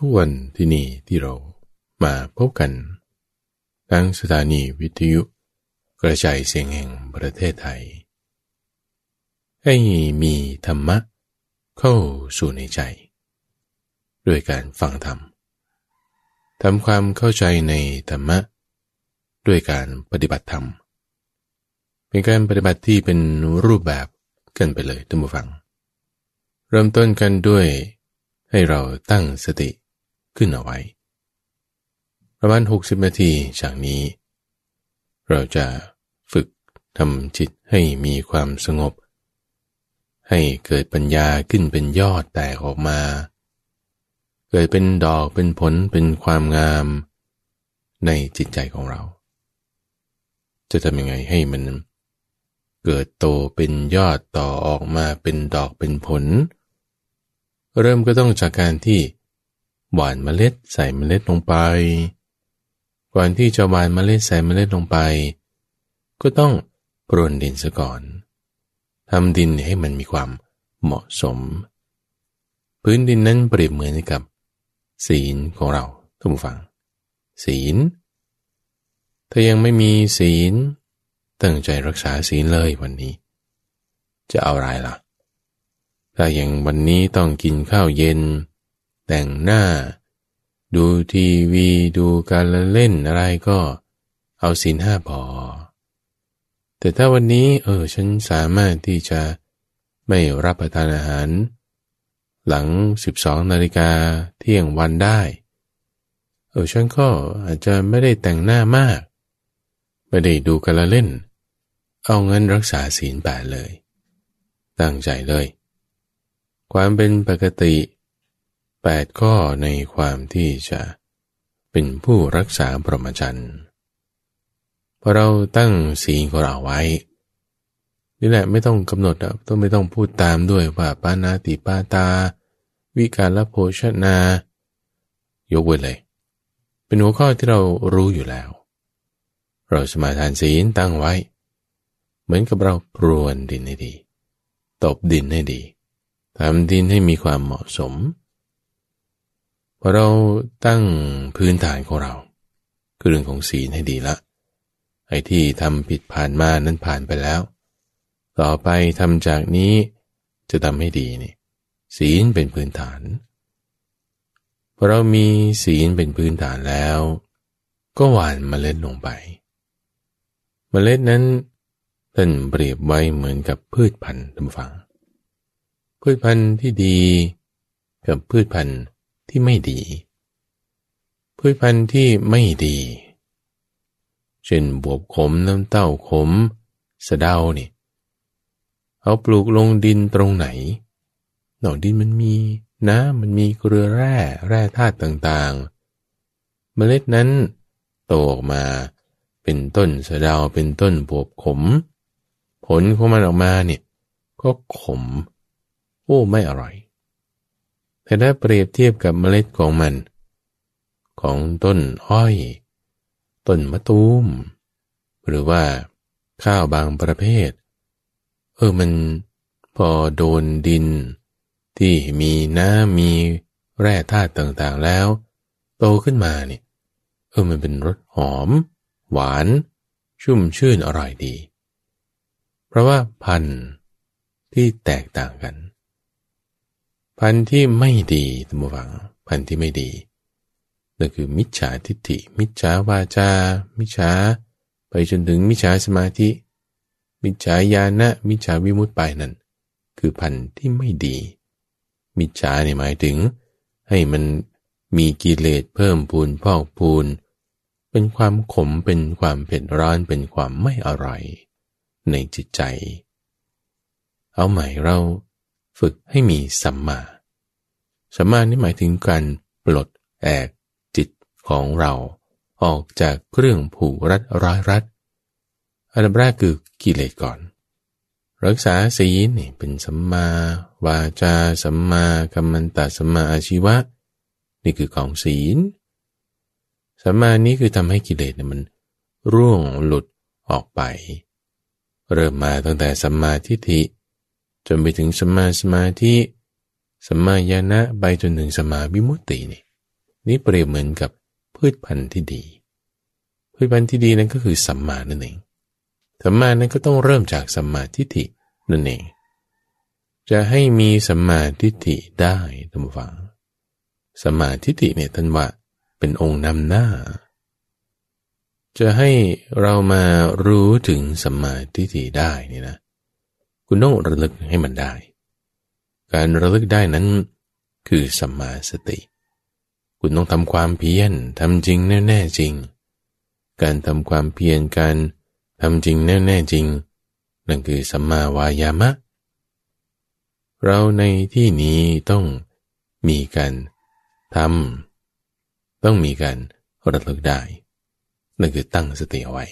ทุกวันที่นี่ที่เรามาพบกัน ทั้งสถานีวิทยุกระจายเสียงแห่งประเทศไทย ให้มีธรรมะเข้าสู่ในใจ ด้วยการฟังธรรมทำความเข้าใจในธรรมะ ด้วยการปฏิบัติธรรม เป็นการปฏิบัติที่เป็นรูปแบบกันไปเลยท่านผู้ฟัง เริ่มต้นกันด้วยให้เราตั้งสติ ขึ้นเอาไว้ ประมาณ 60 นาทีจากนี้ เราจะฝึกทำจิตให้มีความสงบ ให้เกิดปัญญาขึ้นเป็นยอดแตกออกมา เกิดเป็นดอกเป็นผลเป็นความงามในจิตใจของเรา จะทำยังไงให้มันเกิดโตเป็นยอดต่อออกมาเป็นดอกเป็นผล เริ่มก็ต้องจากการที่ หวานเมล็ดใส่เมล็ดลงไป ก่อนที่จะหวานเมล็ดใส่เมล็ดลงไป ก็ต้องปรนดินซะก่อนทำดินให้มันมีความเหมาะสม พื้นดินนั้นเปรียบเหมือนกับ ศีลของเราท่านผู้ฟัง ศีล ถ้ายังไม่มีศีล ตั้งใจรักษาศีลเลยวันนี้ จะเอาอะไรล่ะ ถ้าอย่างวันนี้ต้องกินข้าวเย็น แต่งหน้า ดูทีวีดูการเล่นอะไรก็เอาศีลห้าพอ แต่ถ้าวันนี้เออฉันสามารถที่จะไม่รับประทานอาหาร หลัง 12 นาฬิกาเที่ยงวันได้ เออฉันก็อาจจะไม่ได้แต่งหน้ามาก ไม่ได้ดูการเล่น เอาเงินรักษาศีลแปดเลย ตั้งใจเลย ความเป็นปกติ 8 ข้อในความที่จะเป็นผู้รักษาพรหมจรรย์พอเราตั้งศีของเราไว้ นี่แหละไม่ต้องกำหนดต้องไม่ต้องพูดตามด้วยว่าปานาติปาตา วิการละโภชนา ยกเว้นเลย เป็นหัวข้อที่เรารู้อยู่แล้ว เราสมาทานศีลตั้งไว้ เหมือนกับเราปรวนดินให้ดี ตบดินให้ดีทำดินให้มีความเหมาะสม พอเราตั้งพื้นฐานของเรา คือเรื่องของศีลให้ดีละ ไอ้ที่ทำผิดผ่านมานั้นผ่านไปแล้ว ต่อไปทำจากนี้จะทำให้ดีนี่ศีลเป็นพื้นฐานพอเรามีศีลเป็นพื้นฐานแล้ว ก็หว่านเมล็ดลงไปเมล็ดนั้นท่านเปรียบไว้เหมือนกับพืชพันธุ์ทำฝัง พืชพันธุ์ที่ดีกับพืชพันธุ์ ที่ไม่ดี พืชพันธุ์ที่ไม่ดี เช่นบวบขมน้ำเต้าขม สะเดานี่เอาปลูกลงดินตรงไหน หน่อดินมันมีน้ำมันมีเกลือแร่แร่ธาตุต่างๆ เมล็ดนั้นโตออกมาเป็นต้นสะเดาเป็นต้นบวบขม ผลของมันออกมาเนี่ยก็ขม โอ้ไม่อร่อย แต่ถ้าเปรียบเทียบกับเมล็ดของมัน ของต้นอ้อย ต้นมะตูม หรือว่าข้าวบางประเภท เออมันพอโดนดิน ที่มีน้ำมีแร่ธาตุต่างๆแล้ว โตขึ้นมาเนี่ยเออมันเป็นรสหอม หวาน ชุ่มชื่นอร่อยดี เพราะว่าพันธุ์ที่แตกต่างกัน พันธุ์ที่ไม่ดีตัมวัง พันธุ์ที่ไม่ดีนั่นคือมิจฉาทิฏฐิ มิจฉาวาจา มิจฉาไปจนถึงมิจฉาสมาธิ มิจฉาญาณะมิจฉาวิมุตติไปนั่น คือพันธุ์ที่ไม่ดี มิจฉาเนี่ยหมายถึง ให้มันมีกิเลสเพิ่มพูนพอกพูน เป็นความขมเป็นความเผ็ดร้อนเป็นความไม่อร่อย ในจิตใจ เอาใหม่เรา ฝึกให้มีสัมมาสัมมานี่หมายถึงการปลดแอกจิตของเรา ออกจากเครื่องผูกรัดร้อยรัดอันดับแรกคือกิเลสก่อน รักษาศีลนี่เป็นสัมมาวาจาสัมมากัมมันตสัมมาอาชีวะ นี่คือของศีลสัมมานี้คือทำให้กิเลสเนี่ยมันร่วงหลุดออกไป เริ่มมาตั้งแต่สัมมาทิฏฐิ จนไปถึงสมาสมาธิสมาญาณะไปจนถึงสมาวิมุตตินี่นี้เปรียบเหมือนกับพืชพันธุ์ที่ดี พืชพันธุ์ที่ดีนั้นก็คือสัมมานั่นเองสัมมานั้นก็ต้องเริ่มจากสัมมาทิฏฐินั่นเอง จะให้มีสัมมาทิฏฐิได้ท่านฟังสัมมาทิฏฐิเนี่ยท่านว่าเป็นองค์นำหน้า จะให้เรามารู้ถึงสัมมาทิฏฐิได้นี่นะ คุณต้องระลึกให้มันได้ การระลึกได้นั้นคือสัมมาสติ คุณต้องทำความเพียรทำจริงแน่ๆจริง การทำความเพียรการทำจริงแน่ๆจริง นั่นคือสัมมาวายามะ เราในที่นี้ต้องมีการทำต้องมีการระลึกได้ นั่นคือตั้งสติเอาไว้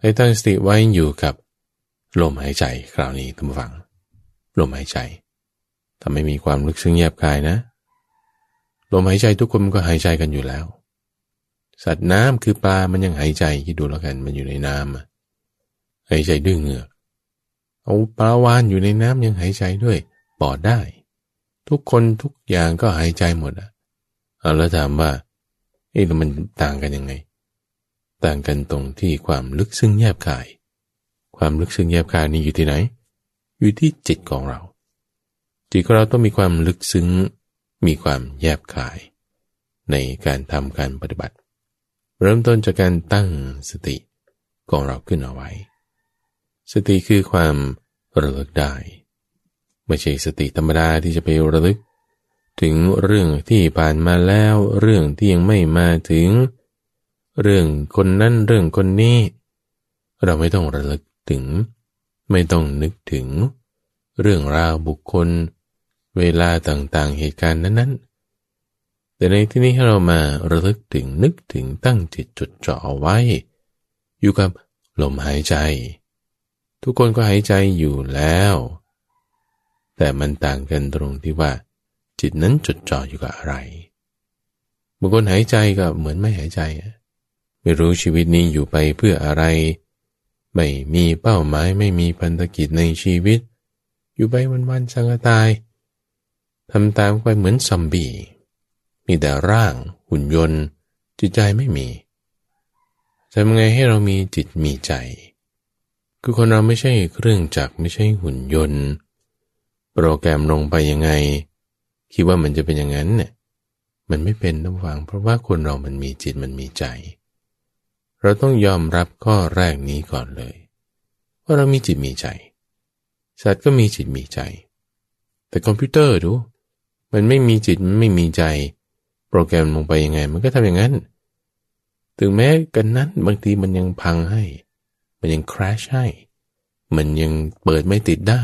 ให้ตั้งสติไว้อยู่กับ ลมหายใจคราวนี้ทุกฝัง ลมหายใจถ้าไม่มีความลึกซึ้งแยบกายนะ ลมหายใจทุกคนก็หายใจกันอยู่แล้ว สัตว์น้ำคือปลา มันยังหายใจคิดดูแล้วกัน มันอยู่ในน้ำหายใจด้วยเหงือกเอาปลาวานอยู่ในน้ำยังหายใจด้วยปอดได้ ทุกคนทุกอย่างก็หายใจหมดอะเอาแล้วถามว่าเอ๊ะมันต่างกันยังไง ต่างกันตรงที่ความลึกซึ้งแยบกาย ความลึกซึ้งแยบกายนี่อยู่ที่ไหน อยู่ที่จิตของเรา จิตของเราต้องมีความลึกซึ้ง มีความแยบคาย ในการทำการปฏิบัติ เริ่มต้นจากการตั้งสติของเราขึ้นเอาไว้ สติคือความระลึกได้ ไม่ใช่สติธรรมดาที่จะไประลึก ถึงเรื่องที่ผ่านมาแล้ว เรื่องที่ยังไม่มาถึง เรื่องคนนั้นเรื่องคนนี้ เราไม่ต้องระลึก ถึง ไม่ต้องนึกถึง เรื่องราวบุคคล เวลาต่างๆเหตุการณ์นั้นๆ แต่ในที่นี้ให้เรามาระลึกถึงนึกถึงตั้งจิตจดจ่อไว้ อยู่กับลมหายใจ ทุกคนก็หายใจอยู่แล้ว แต่มันต่างกันตรงที่ว่า จิตนั้นจดจ่ออยู่กับอะไรบางคนหายใจก็เหมือนไม่หายใจ ไม่รู้ชีวิตนี้อยู่ไปเพื่ออะไร ไม่มีเป้าหมายไม่มีพันธกิจในชีวิต อยู่ไปวันๆสังตายทำตามไปเหมือนซอมบี้มีแต่ร่าง หุ่นยนต์ จิตใจไม่มีทำไงให้เรามีจิตมีใจ คือคนเราไม่ใช่เครื่องจักรไม่ใช่หุ่นยนต์ โปรแกรมลงไปยังไง คิดว่ามันจะเป็นอย่างนั้นเนี่ยมันไม่เป็นต้องฟังเพราะว่าคนเรามันมีจิตมันมีใจ เราต้องยอมรับข้อแรกนี้ก่อนเลย ว่าเรามีจิตมีใจ สัตว์ก็มีจิตมีใจ แต่คอมพิวเตอร์ดู มันไม่มีจิตมันไม่มีใจ โปรแกรมลงไปยังไง มันก็ทำอย่างนั้น ถึงแม้กันนั้นบางทีมันยังพังให้ มันยังคราชให้ มันยังเปิดไม่ติดได้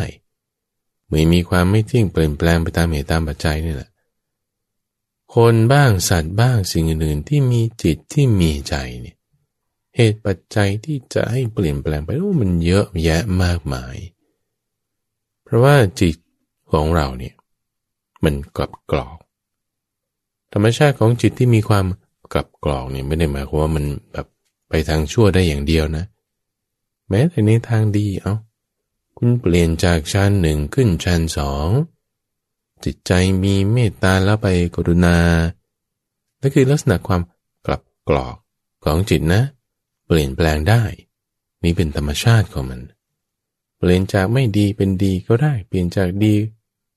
ไม่มีความไม่เที่ยงเปลี่ยนแปลงไปตามเหตุตามปัจจัยนี่แหละคนบ้างสัตว์บ้างสิ่งอื่นๆที่มีจิตที่มีใจเนี่ย เหตุปัจจัยที่จะให้เปลี่ยนแปลงไปโอ้มันเยอะแยะมากมาย เพราะว่าจิตของเราเนี่ยมันกลับกรอก ธรรมชาติของจิตที่มีความกลับกรอกเนี่ยไม่ได้หมายความว่ามันแบบไปทางชั่วได้อย่างเดียวนะ แม้แต่ในทางดีเอา้าคุณเปลี่ยนจากชั้นหนึ่งขึ้นชั้นสองจิตใจมีเมตตาแล้วไปกรุณานั่นคือลักษณะความกลับกรอกของจิตนะ ปลี่ยนแปลงได้ นี่เป็นธรรมชาติของมัน เปลี่ยนจากไม่ดีเป็นดีก็ได้ เปลี่ยนจากดี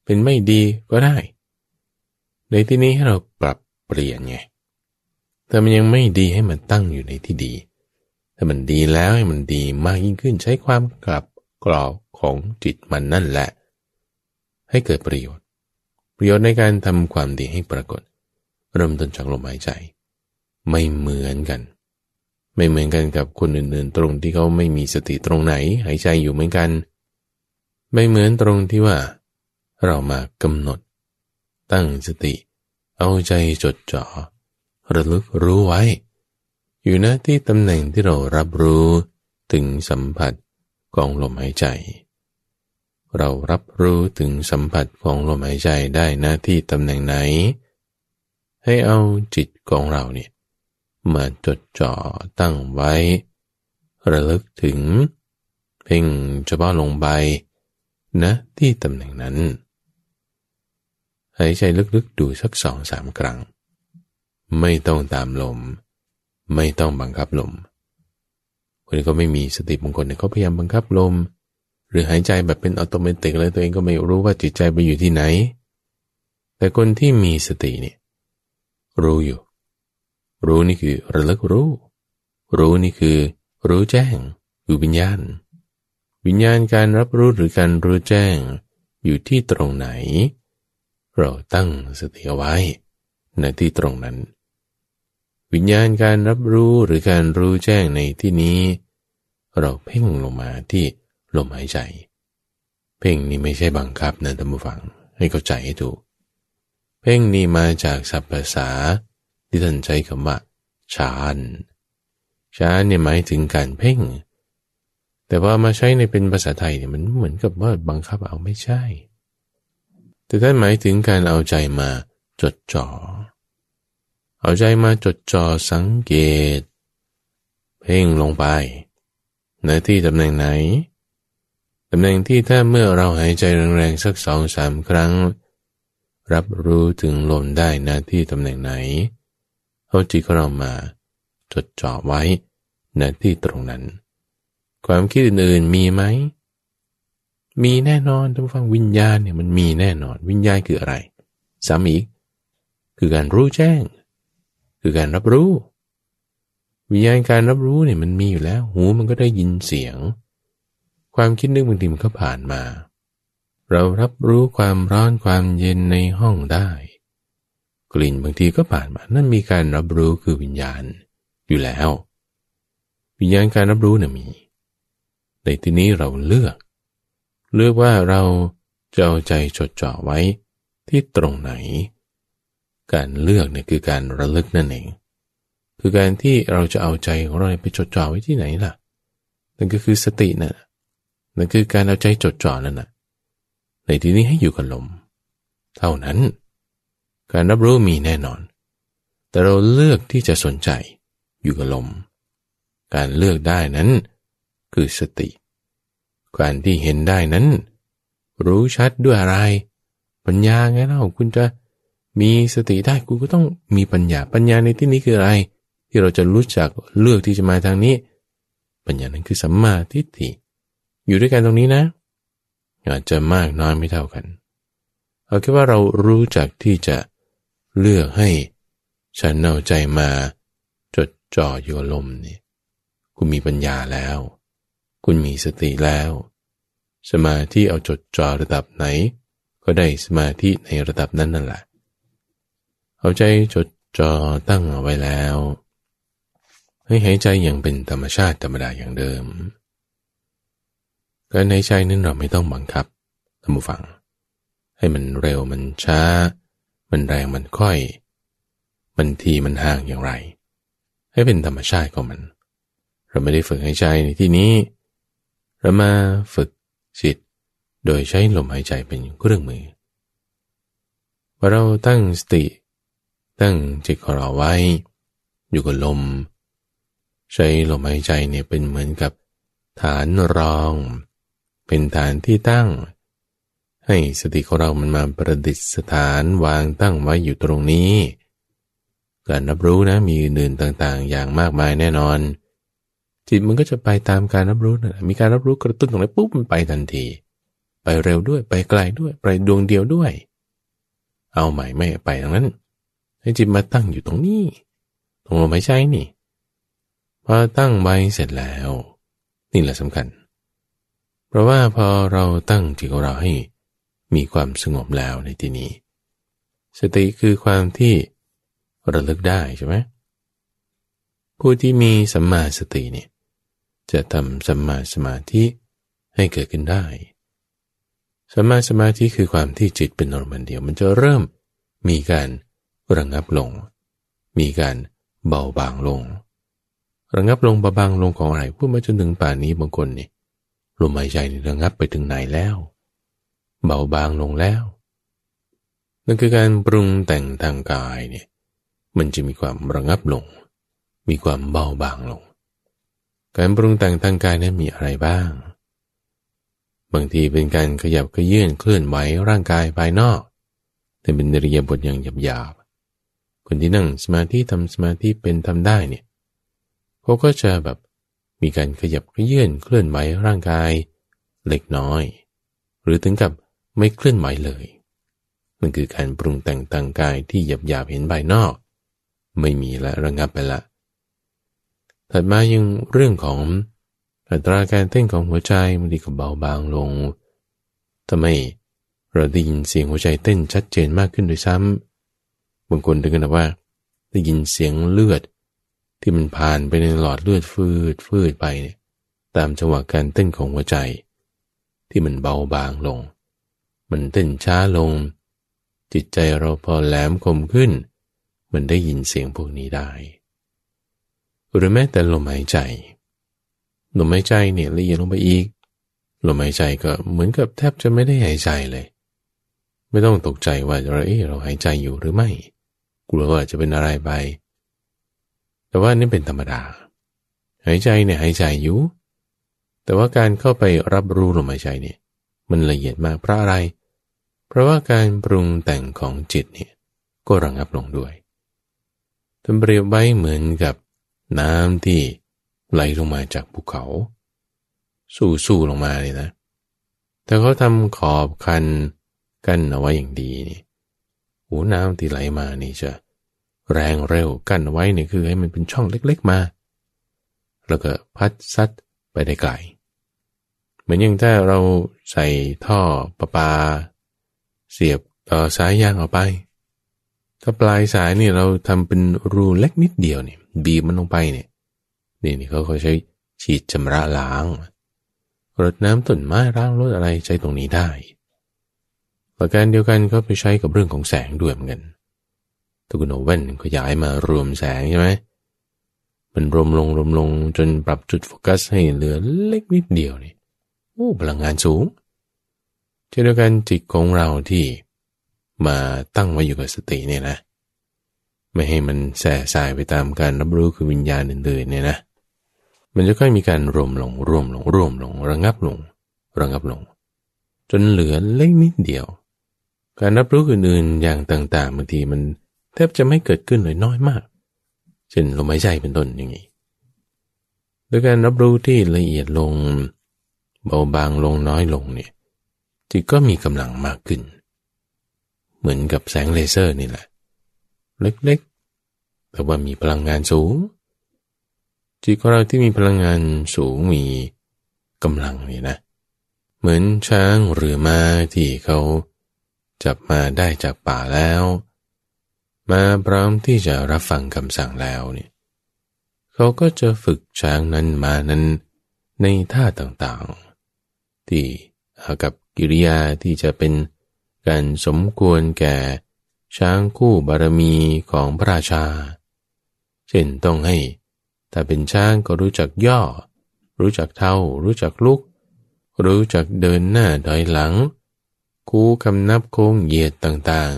เป็นไม่ดีก็ได้ ในที่นี้ให้เราปรับเปลี่ยนไงแต่มันยังไม่ดีให้มันตั้งอยู่ในที่ดี ถ้ามันดีแล้วให้มันดีมากยิ่งขึ้นใช้ความกลับกรอกของจิตมันนั่นแหละ ให้เกิดประโยชน์ ประโยชน์ในการทำความดีให้ปรากฏ เริ่มต้นจากลมหายใจ ไม่เหมือนกัน ไม่เหมือนกันกับคนอื่นๆ ตรงที่เขาไม่มีสติตรงไหน หายใจอยู่เหมือนกัน ไม่เหมือนตรงที่ว่า เรามากำหนด ตั้งสติ เอาใจจดจ่อระลึกรู้ไว้ อยู่ณที่ตำแหน่งที่เรารับรู้ถึงสัมผัสของลมหายใจ เรารับรู้ถึงสัมผัสของลมหายใจได้หน้าที่ตำแหน่งไหน ให้เอาจิตของเราเนี่ย มาจดจ่อตั้งไว้ ระลึกถึง เพ่งเฉพาะลงไปนะที่ตำแหน่งนั้นหายใจลึกๆดูสักสองสามครั้ง ไม่ต้องตามลม ไม่ต้องบังคับลมคนที่เขาไม่มีสติบางคนเนี่ยเขาพยายามบังคับลม หรือหายใจแบบเป็นอัตโนมัติเลยตัวเองก็ไม่รู้ว่าจิตใจไปอยู่ที่ไหน แต่คนที่มีสติเนี่ยรู้อยู่ รู้นี่คือระลึกรู้ รู้นี่คือ รู้แจ้งคือวิญญาณ วิญญาณการรับรู้หรือการรู้แจ้ง อยู่ที่ตรงไหน เราตั้งสติเอาไว้ในที่ตรงนั้น วิญญาณการรับรู้หรือการรู้แจ้งในที่นี้ เราเพ่งลงมาที่ลมหายใจ เพ่งนี่ไม่ใช่บังคับนะท่านผู้ฟังให้เข้าใจให้ถูก เพ่งนี่มาจากศัพท์ภาษา ที่ท่านใช้คำว่าฌานฌานเนี่ยหมายถึงการเพ่ง แต่ว่ามาใช้ในเป็นภาษาไทยเนี่ยมันเหมือนกับว่าบังคับเอาไม่ใช่ แต่ท่านหมายถึงการเอาใจมาจดจอ่อ เอาใจมาจดจ่อสังเกต เพ่งลงไปในที่ตำแหน่งไหน ตำแหน่งที่ถ้าเมื่อเราหายใจแรงๆสักสองสามครั้ง รับรู้ถึงลมได้นะที่ตำแหน่งไหน เอาจิตของเรามา จดจ่อไว้ในที่ตรงนั้น ความคิดอื่นๆมีไหม มีแน่นอนท่านฟังวิญญาณเนี่ยมันมีแน่นอน วิญญาณคืออะไรสามีคือการรู้แจ้ง คือการรับรู้ วิญญาณการรับรู้เนี่ยมันมีอยู่แล้ว หูมันก็ได้ยินเสียง ความคิดนึกบางทีมันก็ผ่านมา เรารับรู้ความร้อนความเย็นในห้องได้ กลิ่นบางทีก็ผ่านมา นั่นมีการรับรู้คือวิญญาณอยู่แล้ว วิญญาณการรับรู้เนี่ยมี ในที่นี้เราเลือก เลือกว่าเราจะเอาใจจดจ่อไว้ที่ตรงไหน การเลือกเนี่ยคือการระลึกนั่นเอง คือการที่เราจะเอาใจของเราไปจดจ่อไว้ที่ไหนล่ะ นั่นก็คือสตินะ่ะนั่นคือการเอาใจจดจ่อนั่นน่ะในที่นี้ให้อยู่กับลม เท่านั้น การรับรู้มีแน่นอน แต่เราเลือกที่จะสนใจอยู่กับลม การเลือกได้นั้น คือสติ การที่เห็นได้นั้น รู้ชัดด้วยอะไร ปัญญาไงเล่าคุณจะมีสติได้คุณก็ต้องมีปัญญา ปัญญาในที่นี้คืออะไร ที่เราจะรู้จักเลือกที่จะมาทางนี้ ปัญญานั้นคือสัมมาทิฏฐิ อยู่ด้วยกันตรงนี้นะ อาจจะมากน้อยไม่เท่ากัน เอาแค่ว่าเรารู้จักที่จะ เลือกให้ฉันเอาใจมาจดจ่ออยู่ลมนี่คุณมีปัญญาแล้ว คุณมีสติแล้ว สมาธิเอาจดจ่อระดับไหน ก็ได้สมาธิในระดับนั้นนั่นแหละ เอาใจจดจ่อตั้งเอาไว้แล้ว ให้หายใจอย่างเป็นธรรมชาติธรรมดาอย่างเดิมการหายใจนั้นเราไม่ต้องบังคับท่านผู้ฟัง ให้มันเร็วมันช้า มันแรงมันค่อยมันทีมันห่างอย่างไร ให้เป็นธรรมชาติของมัน เราไม่ได้ฝึกหายใจในที่นี้ เรามาฝึกจิต โดยใช้ลมหายใจเป็นเครื่องมือพอเราตั้งสติ ตั้งจิตของเราไว้ อยู่กับลม ใช้ลมหายใจเนี่ยเป็นเหมือนกับฐานรอง เป็นฐานที่ตั้ง ให้สติของเรามันมาประดิษฐานวางตั้งไว้อยู่ตรงนี้ การรับรู้นะมีอื่นต่างๆ อย่างมากมายแน่นอน จิตมันก็จะไปตามการรับรู้นะมีการรับรู้กระตุ้นตรงไหนปุ๊บมันไปทันที ไปเร็วด้วยไปไกลด้วย ไปดวงเดียวด้วย เอาใหม่ไม่ไปตรงนั้น ให้จิตมาตั้งอยู่ตรงนี้ ตรงลมหายใจนี่พอตั้งไว้เสร็จแล้ว นี่แหละสำคัญ เพราะว่าพอเราตั้งจิตของเราให้ มีความสงบแล้วในที่นี้ สติคือความที่ระลึกได้ใช่ไหมผู้ที่มีสัมมาสติเนี่ยจะทำสัมมาสมาธิให้เกิดขึ้นได้สัมมาสมาธิคือความที่จิตเป็นอารมณ์เดียว มันจะเริ่มมีการระงับลง มีการเบาบางลง ระงับลงเบาบางลงของอะไรพูดมาจนถึงป่านนี้บางคนนี่ลมหายใจระงับไปถึงไหนแล้ว เบาบางลงแล้วนั่นคือการปรุงแต่งทางกายเนี่ยมันจะมีความระงับลง มีความเบาบางลง การปรุงแต่งทางกายนั้นมีอะไรบ้าง บางทีเป็นการขยับขยื่นเคลื่อนไหวร่างกายภายนอก แต่เป็นเรียบทอย่างหยาบคนที่นั่งสมาธิทำสมาธิเป็นทำได้เนี่ยเขาก็จะแบบมีการขยับเยื่นเคลื่อนไหวร่างกาย เล็กน้อย หรือถึงกับ ไม่เคลื่อนไหวเลยมันคือการปรุงแต่งต่างกายที่หยาบหยาบเห็นภายนอก ไม่มีและระงับไปละ ถัดมายังเรื่องของอัตราการเต้นของหัวใจมันดีกับเบาบางลงทำไมเราได้ยินเสียงหัวใจเต้นชัดเจนมากขึ้นโดยซ้ำบางคนถึงกันว่า ได้ยินเสียงเลือด ที่มันผ่านไปในหลอดเลือดฟืดฟืดไปเนี่ยตามจังหวะการเต้นของหัวใจ ที่มันเบาบางลง มันเต้นช้าลง จิตใจเราพอแหลมคมขึ้น มันได้ยินเสียงพวกนี้ได้ หรือแม้แต่ลมหายใจ ลมหายใจเนี่ยละเอียดลงไปอีก ลมหายใจก็เหมือนกับแทบจะไม่ได้หายใจเลย ไม่ต้องตกใจว่าเราเออเราหายใจอยู่หรือไม่ กลัวว่าจะเป็นอะไรไป แต่ว่านี่เป็นธรรมดา หายใจเนี่ยหายใจอยู่ แต่ว่าการเข้าไปรับรู้ลมหายใจเนี่ย มันละเอียดมากเพราะอะไร เพราะว่าการปรุงแต่งของจิตเนี่ยก็ระงับลงด้วยทำเปรียบไว้เหมือนกับน้ำที่ไหลลงมาจากภูเขา สู่สู่ลงมาเลยนะ แต่เขาทำขอบคันกั้นเอาไว้อย่างดีนี่หูน้ำที่ไหลมานี่จะแรงเร็วกั้นไว้นี่คือให้มันเป็นช่องเล็กๆมา แล้วก็พัดซัดไปได้ไกล เหมือนอย่างถ้าเราใส่ท่อประปา เสียบต่อสายยางออกไป ถ้าปลายสายนี่เราทำเป็นรูเล็กนิดเดียวเนี่ยบีบมันลงไปเนี่ยนี่นี่เขาเขาใช้ฉีดชำระล้างรดน้ำต้นไม้ร่างรถอะไรใช้ตรงนี้ได้ ประการเดียวกันก็ไปใช้กับเรื่องของแสงด้วยเหมือนกันตัวกุณโอเว่นขยายมารวมแสงใช่ไหมมันรวมลงรวมลงจนปรับจุดโฟกัสให้เหลือเล็กนิดเดียวนี่โอ้พลังงานสูงเช่นเดียวกันจิตของเราที่มาตั้งไว้อยู่กับสติเนี่ยนะ ไม่ให้มันแส่สายไปตามการรับรู้คือวิญญาณอื่นๆเนี่ยนะ มันจะค่อยมีการรวมลงรวมลงรวมลง ระงับลง ระงับลง จนเหลือเล็กนิดเดียว การรับรู้อื่นๆอย่างต่างๆบางทีมันแทบจะไม่เกิดขึ้นเลยน้อยมาก เช่นลมหายใจเป็นต้นอย่างนี้โดยการรับรู้ที่ละเอียดลง เบาบางลงน้อยลงเนี่ยจิตก็มีกำลังมากขึ้น เหมือนกับแสงเลเซอร์นี่แหละ เล็กๆ แต่ว่ามีพลังงานสูง จิตของเราที่มีพลังงานสูงมีกำลังนี่นะ เหมือนช้างหรือม้าที่เขาจับมาได้จากป่าแล้ว มาพร้อมที่จะรับฟังคำสั่งแล้วเนี่ยเขาก็จะฝึกช้างนั้นมานั้นในท่าต่างๆ ที่กับกิริยาที่จะเป็นการสมควรแก่ ช้างคู่บารมีของพระราชา เช่นต้องให้ถ้าเป็นช้างก็รู้จักย่อ รู้จักเท่า รู้จักลุก รู้จักเดินหน้าถอยหลัง คูคำนับโค้งเหยียดต่าง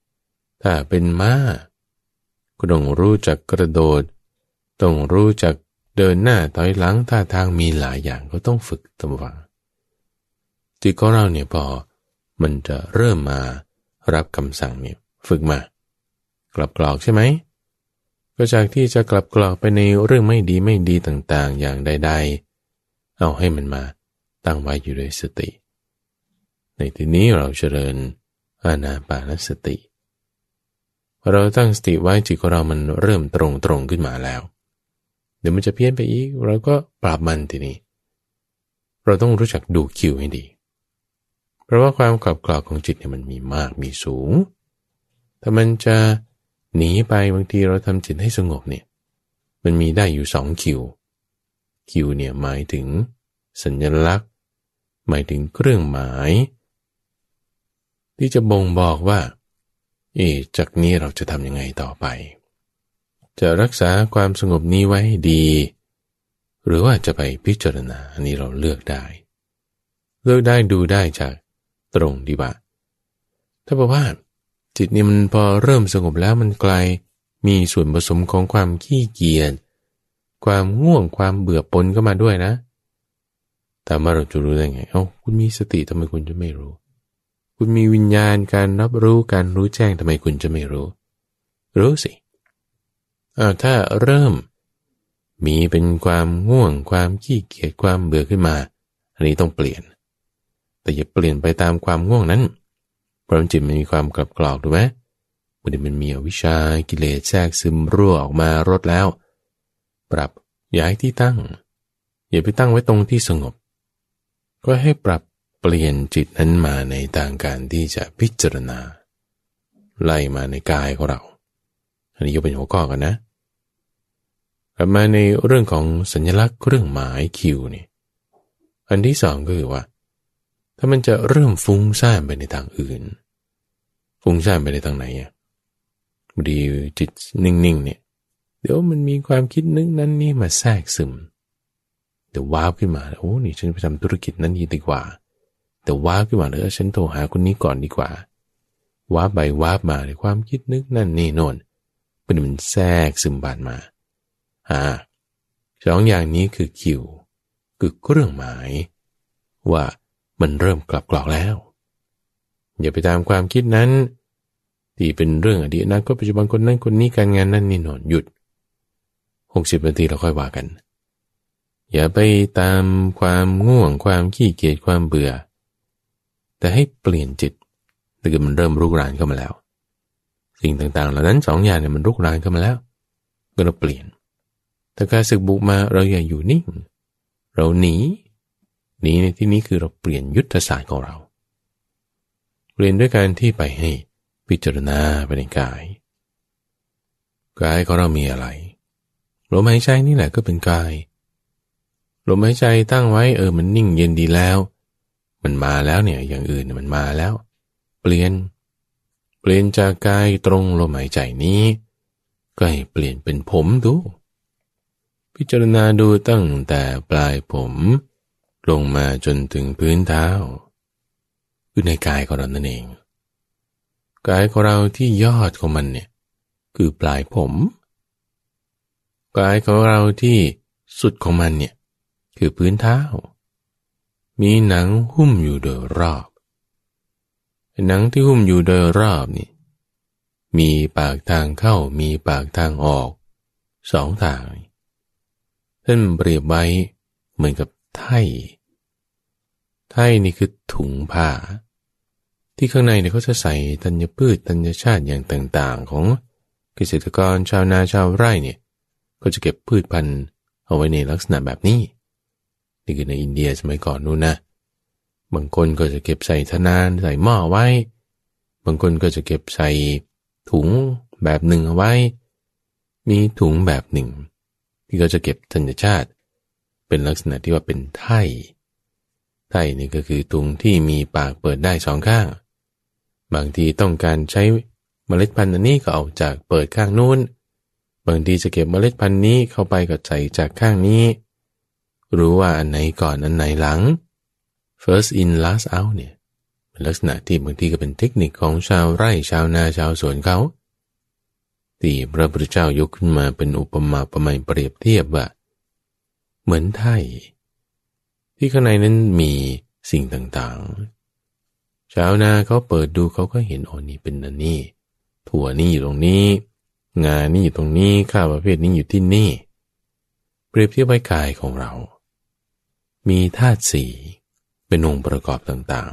ๆ ถ้าเป็นม้าก็ต้องรู้จักกระโดด ต้องรู้จักเดินหน้าถอยหลังท่าทางมีหลายอย่างก็ต้องฝึกตำวัง จิตของเราเนี่ยพอมันจะเริ่มมารับคำสั่งเนี่ยฝึกมา กลับกรอกใช่ไหมก็จากที่จะกลับกรอกไปในเรื่องไม่ดีไม่ดีต่างๆ อย่างใด ๆ เอาให้มันมาตั้งไว้อยู่ด้วยสติ ในที่นี้เราเจริญอานาปานสติ เราตั้งสติไว้จิตของเรามันเริ่มตรงตรงขึ้นมาแล้ว เดี๋ยวมันจะเพี้ยนไปอีก เราก็ปรับมันทีนี้ เราต้องรู้จักดูคิวให้ดี ราะว่าความกลับกรอกของจิตเนี่ยมันมีมากมีสูง ถ้ามันจะหนีไปบางทีเราทำจิตให้สงบเนี่ย มันมีได้อยู่สองคิว คิวเนี่ยหมายถึง สัญลักษณ์ หมายถึงเครื่องหมาย ที่จะบ่งบอกว่า เอจากนี้เราจะทำยังไงต่อไป จะรักษาความสงบนี้ไว้ดี หรือว่าจะไปพิจารณาอันนี้เราเลือกได้ เลือกได้ดูได้จาก ตรงดีบ่า ถ้าบอกว่า จิตนี่มันพอเริ่มสงบแล้วมันกลายมีส่วนผสมของความขี้เกียจความง่วงความเบื่อปนก็มาด้วยนะ แต่มาเราจะรู้ได้ไง เอา้าคุณมีสติทำไมคุณจะไม่รู้ คุณมีวิญญาณการรับรู้การรู้แจ้งทำไมคุณจะไม่รู้ รู้สิอ้าถ้าเริ่ม มีเป็นความง่วง ความขี้เกียจความเบื่อขึ้นมา อันนี้ต้องเปลี่ยน แต่อย่าเปลี่ยนไปตามความง่วงนั้น เพราะจิตมันมีความกลับกรอกถูกไหมบางทีมันมีอวิชากิเลสแทรกซึมรั่วออกมารดแล้ว ปรับย้ายที่ตั้ง อย่าไปตั้งไว้ตรงที่สงบ ก็ให้ปรับเปลี่ยนจิตนั้นมาในทางการที่จะพิจารณา ไล่มาในกายของเรา อันนี้ยกเป็นหัวข้อกันนะกลับมาในเรื่องของสัญลักษณ์เครื่องหมายคิวนี่อันที่สองก็คือว่า ถ้ามันจะเริ่มฟุ้งซ่านไปในทางอื่น ฟุ้งซ่านไปในทางไหนอะดีจิตนิ่งๆเนี่ย เดี๋ยวมันมีความคิดนึกนั้นนี่มาแทรกซึม เดี๋ยวว้าวขึ้นมาโอ้นี่ฉันไปทำธุรกิจนั้นดีดีกว่า แต่ว้าวขึ้นมาเลยฉันโทรหาคนนี้ก่อนดีกว่า ว้าไปว้ามาในความคิดนึกนั่นนี่โน่นเป็นมันแทรกซึมบานมาอ่าสองอย่างนี้คือคิว คือเครื่องหมาย ว่า มันเริ่มกลับกรอกแล้ว อย่าไปตามความคิดนั้น ที่เป็นเรื่องอดีตนะก็ปัจจุบันคนนั้นคนนี้การงานนั่นนี่นอนหยุดหกสิบนาทีเราค่อยว่ากัน อย่าไปตามความง่วงความขี้เกียจความเบื่อ แต่ให้เปลี่ยนจิตถ้าเกิดมันเริ่มรุกรานเข้ามาแล้ว สิ่งต่างๆ เหล่านั้นสองอย่างเนี่ยมันรุกรานเข้ามาแล้ว ก็เราเปลี่ยนถ้าการศึกบุกมาเราอย่าอยู่นิ่ง เราหนี นีในที่นี้คือเราเปลี่ยนยุทธศาสตร์ของเราเปลี่ยนด้วยการที่ไปให้พิจารณาไปในกาย กายของเรามีอะไรลมหายใจนี่แหละก็เป็นกายลมหายใจตั้งไว้เออมันนิ่งเย็นดีแล้ว มันมาแล้วเนี่ยอย่างอื่นมันมาแล้ว เปลี่ยน เปลี่ยนจากกายตรงลมหายใจนี้ก็ให้เปลี่ยนเป็นผมดู พิจารณาดูตั้งแต่ปลายผม ลงมาจนถึงพื้นเท้าคือในกายของเรานั่นเอง กายของเราที่ยอดของมันเนี่ยคือปลายผม กายของเราที่สุดของมันเนี่ยคือพื้นเท้า มีหนังหุ้มอยู่โดยรอบหนังที่หุ้มอยู่โดยรอบนี่มีปากทางเข้ามีปากทางออกสองทางท่านเปรียบไว้เหมือนกับ ไถ่ไถ่นี่คือถุงผ้า ที่ข้างในเนี่ยเขาจะใส่ธัญพืชธัญชาติอย่างต่างๆ ของเกษตรกรชาวนาชาวไร่เนี่ยก็จะเก็บพืชพันธุ์เอาไว้ในลักษณะแบบนี้ นี่คือในอินเดียสมัยก่อนนู่นนะบางคนก็จะเก็บใส่ธนานใส่หม้อไว้ บางคนก็จะเก็บใส่ถุงแบบหนึ่งเอาไว้ มีถุงแบบหนึ่ง ที่เขาจะเก็บธัญชาติ เป็นลักษณะที่ว่าเป็นไถ่ไถ่นี่ก็คือถุงที่มีปากเปิดได้สองข้าง บางทีต้องการใช้เมล็ดพันธุ์อันนี้ก็เอาจากเปิดข้างนู้น บางทีจะเก็บเมล็ดพันธุ์นี้เข้าไปก็ใส่จากข้างนี้ รู้ว่าอันไหนก่อนอันไหนหลัง first in last out เนี่ยเป็นลักษณะที่บางทีก็เป็นเทคนิคของชาวไร่ชาวนาชาวสวนเขาที่พระพุทธเจ้ายกขึ้นมาเป็นอุปมาประมาเปรียบเทียบว่า เหมือนไทยที่ข้างในนั้นมีสิ่งต่างๆ ชาวนาเขาเปิดดูเขาก็เห็นอ๋อนี่เป็นนันนี่ ถั่วนี่อยู่ตรงนี้ งานี่อยู่ตรงนี้ข้าวประเภทนี้อยู่ที่นี่ เปรียบเทียบไว้กายของเรา มีธาตุสีเป็นองค์ประกอบต่าง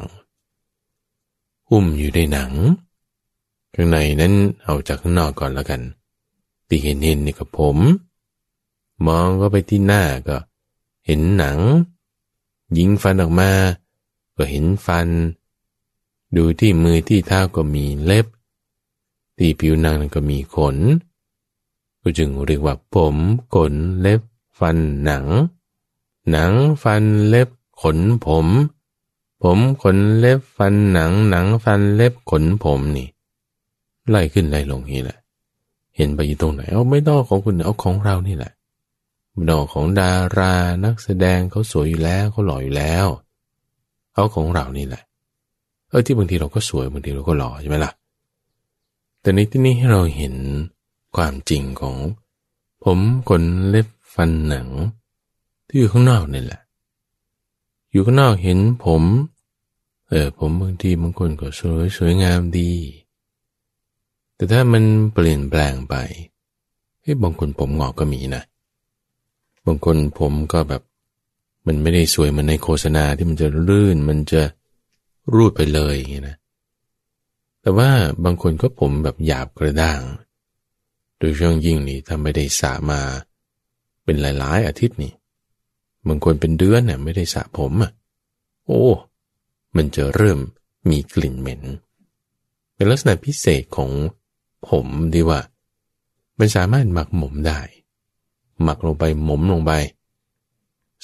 ๆหุ้มอยู่ในหนัง ข้างในนั้นเอาจากข้างนอกก่อนแล้วกันตีเห็นเห็นนี่กับผม มองก็ไปที่หน้าก็ เห็นหนัง ยิงฟันออกมา ก็เห็นฟัน ดูที่มือที่เท้าก็มีเล็บ ที่ผิวหนังก็มีขน ก็จึงเรียกว่าผมขนเล็บ ฟันหนัง หนังฟันเล็บ ขนผม ผมขนเล็บฟันหนัง หนังฟันเล็บขนผมนี่ ไล่ขึ้นไล่ลงนี่แหละเห็นไปอยู่ตรงไหนเอาไม่ต้องของคุณเอาของเรานี่แหละ ไม่ต้องของดารานักแสดงเขาสวยอยู่แล้วเขาหล่ออยู่แล้วเอาของเรานี่แหละ เออที่บางทีเราก็สวยบางทีเราก็หล่อใช่ไหมล่ะ แต่ในที่นี้ให้เราเห็นความจริงของ ผมขนเล็บฟันหนัง ที่อยู่ข้างนอกนี่แหละ อยู่ข้างนอกเห็นผม เออผมบางทีบางคนก็สวยสวยงามดี แต่ถ้ามันเปลี่ยนแปลงไปเฮ้ยบางคนผมงอกก็มีนะางคนผมก็แบบ มันไม่ได้สวยเหมือนในโฆษณาที่มันจะลื่น มันจะรูดไปเลยอย่างนี้นะ แต่ว่าบางคนก็ผมแบบหยาบกระด้าง โดยช่วงยิ่งนี่ถ้าไม่ได้สระมา เป็นหลายๆ อาทิตย์นี่บางคนเป็นเดือนเนี่ยไม่ได้สระผมอะ โอ้ มันจะเริ่มมีกลิ่นเหม็น เป็นลักษณะพิเศษของผมดีว่า มันสามารถหมักหมมได้ หมักลงไปหมมลงไป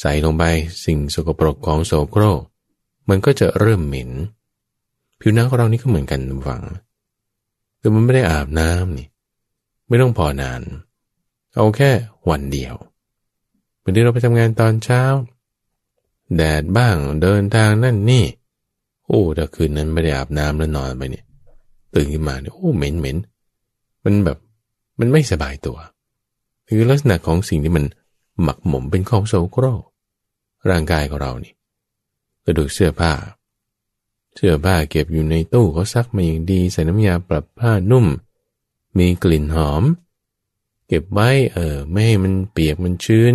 ใส่ลงไปสิ่งสกปรกของโสโครก มันก็จะเริ่มเหม็น ผิวหนังของเรานี่ก็เหมือนกันฟังแต่มันไม่ได้อาบน้ำนี่ ไม่ต้องพอนาน เอาแค่วันเดียวบางทีเราไปทำงานตอนเช้า แดดบ้างเดินทางนั่นนี่ โอ้ถ้าคืนนั้นไม่ได้อาบน้ำแล้วนอนไปเนี่ยตื่นขึ้นมาเนี่ยโอ้เหม็นเหม็นมันแบบมันไม่สบายตัว คือลักษณะของสิ่งที่มันหมักหมมเป็นของโสโครกร่างกายของเรานี่กระดูกเสื้อผ้า เสื้อผ้าเก็บอยู่ในตู้เขาซักมาอย่างดีใส่น้ำยาปรับผ้านุ่ม มีกลิ่นหอม เก็บไว้เออไม่ให้มันเปียกมันชื้น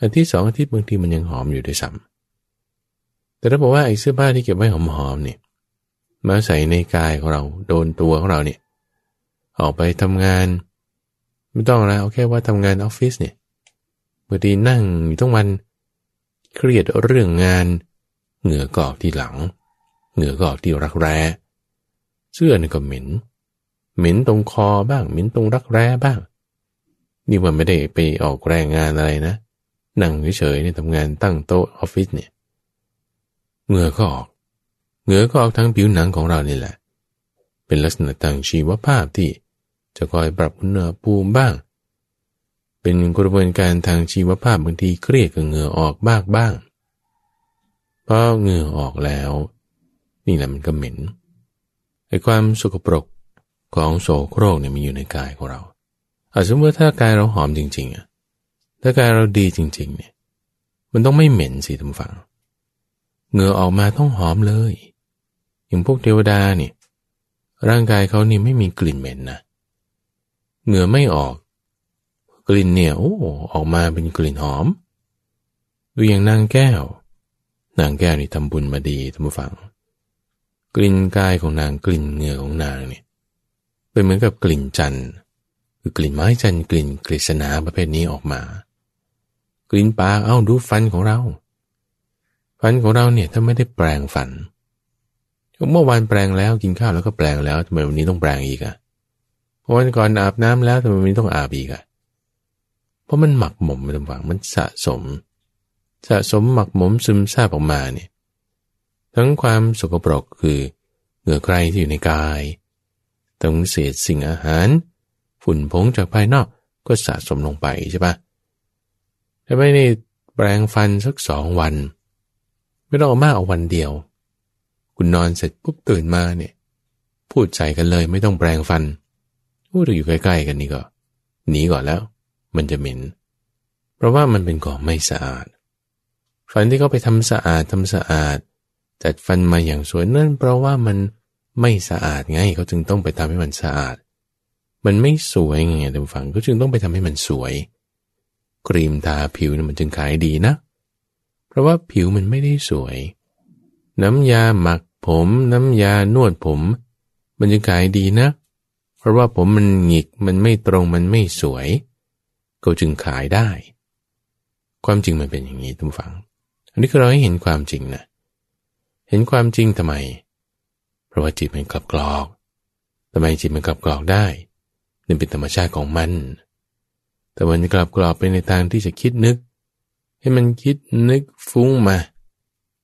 อาทิตย์สองอาทิตย์บางทีมันยังหอมอยู่ด้วยซ้ำแต่ถ้าบอกว่าไอ้เสื้อผ้าที่เก็บไว้หอมๆเนี่ยมาใส่ในกายของเราโดนตัวของเราเนี่ยออกไปทำงาน ไม่ต้องแล้วเอาแค่ว่าทำงานออฟฟิศเนี่ยบางทีนั่งอยู่ทั้งวันเครียดเรื่องงาน เหงื่อกอกที่หลัง เหงื่อกอกที่รักแร้ เสื้อนี่ก็เหม็น เหม็นตรงคอบ้าง เหม็นตรงรักแร้บ้าง นี่ว่าไม่ได้ไปออกแรงงานอะไรนะนั่งเฉยๆเนี่ยทำงานตั้งโต๊ะออฟฟิศเนี่ยเหงื่อก็ออก เหงื่อก็ออกทั้งผิวหนังของเรานี่แหละ เป็นลักษณะทางชีวภาพที่ จะคอยปรับอุณหภูมิบ้าง เป็นกระบวนการทางชีวภาพบางทีเครียดกับเหงื่อออกบ้างบ้างพอเหงื่อออกแล้ว นี่แหละมันก็เหม็นไอ้ความสกปรกของโสโครกเนี่ยมันอยู่ในกายของเราอาจสมมติถ้ากายเราหอมจริงๆอะถ้ากายเราดีจริง ๆ เนี่ย มันต้องไม่เหม็นสิทุกฝังเหงื่อออกมาต้องหอมเลย อย่างพวกเทวดาเนี่ยร่างกายเขานี่ไม่มีกลิ่นเหม็นนะ เหงื่อไม่ออก กลิ่นเนี่ยโอ้ออกมาเป็นกลิ่นหอมดูอย่างนางแก้ว นางแก้วนี่ทำบุญมาดีท่านผู้ฟัง กลิ่นกายของนางกลิ่นเหงื่อของนางเนี่ยเป็นเหมือนกับกลิ่นจันทร์คือกลิ่นไม้จันทร์กลิ่นกฤษณาประเภทนี้ออกมา กลิ่นปากเอ้าดูฟันของเรา ฟันของเราเนี่ยถ้าไม่ได้แปลงฟันเมื่อวานแปลงแล้วกินข้าวแล้วก็แปลงแล้วทำไมวันนี้ต้องแปลงอีกอะ วันก่อนอาบน้ำแล้วทำไมวันมีต้องอาบอีกอะเพราะมันหมักหมมมันฝังมันสะสม สะสมหมักหมมซึมซาบออกมาเนี่ยทั้งความสกปรกคือเหงื่อใครที่อยู่ในกายทั้งเศษสิ่งอาหาร ฝุ่นผงจากภายนอกก็สะสมลงไปใช่ปะถ้าไม่ได้แปรงฟันสักสองวัน ไม่ต้องเอามากเอาวันเดียว คุณนอนเสร็จปุ๊บตื่นมาเนี่ย พูดใจกันเลยไม่ต้องแปรงฟัน พูดอยู่ใกล้ๆกันนี่ก็หนีก่อนแล้ว มันจะเหม็น เพราะว่ามันเป็นของไม่สะอาด ฟันที่เขาไปทำสะอาดทำสะอาดจัดฟันมาอย่างสวยนั่นเพราะว่ามันไม่สะอาดไงเขาจึงต้องไปทำให้มันสะอาด มันไม่สวยไงท่านฟังก็จึงต้องไปทำให้มันสวย ครีมทาผิวมันจึงขายดีนะ เพราะว่าผิวมันไม่ได้สวย น้ำยาหมักผม น้ำยานวดผม มันจึงขายดีนะเพราะว่าผมมันหงิกมันไม่ตรงมันไม่สวย ก็จึงขายได้ ความจริงมันเป็นอย่างนี้ทุกฝัง อันนี้คือเราให้เห็นความจริงนะ เห็นความจริงทำไม เพราะว่าจิตมันกลับกรอกทำไมจิตมันกลับกรอกได้นี่เป็นธรรมชาติของมัน แต่มันกลับกรอกไปในทางที่จะคิดนึก ให้มันคิดนึกฟุ้งมา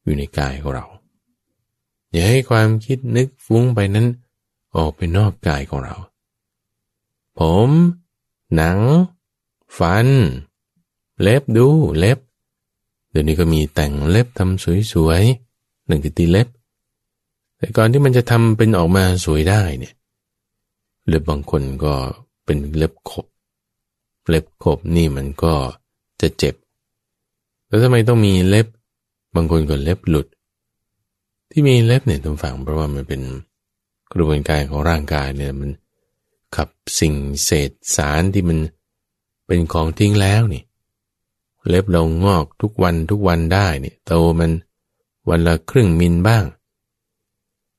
อยู่ในกายของเรา อย่าให้ความคิดนึกฟุ้งไปนั้น ออกไปนอกกายของเรา ผม หนัง ฟัน เล็บดูเล็บ เดี๋ยวนี้ก็มีแต่งเล็บทำสวยๆหนึ่งคือตีเล็บ แต่ก่อนที่มันจะทำเป็นออกมาสวยได้เนี่ย เล็บบางคนก็เป็นเล็บขบ เล็บขบนี่มันก็จะเจ็บ แล้วทำไมต้องมีเล็บ บางคนก็เล็บหลุด ที่มีเล็บเนี่ยทำฝังเพราะว่ามันเป็น กระบวนการของร่างกายเนี่ยมันกับสิ่งเศษสารที่มันเป็นของทิ้งแล้วนี่ เล็บเรางอกทุกวันทุกวันได้เนี่ยโตมันวันละครึ่งมิลบ้าง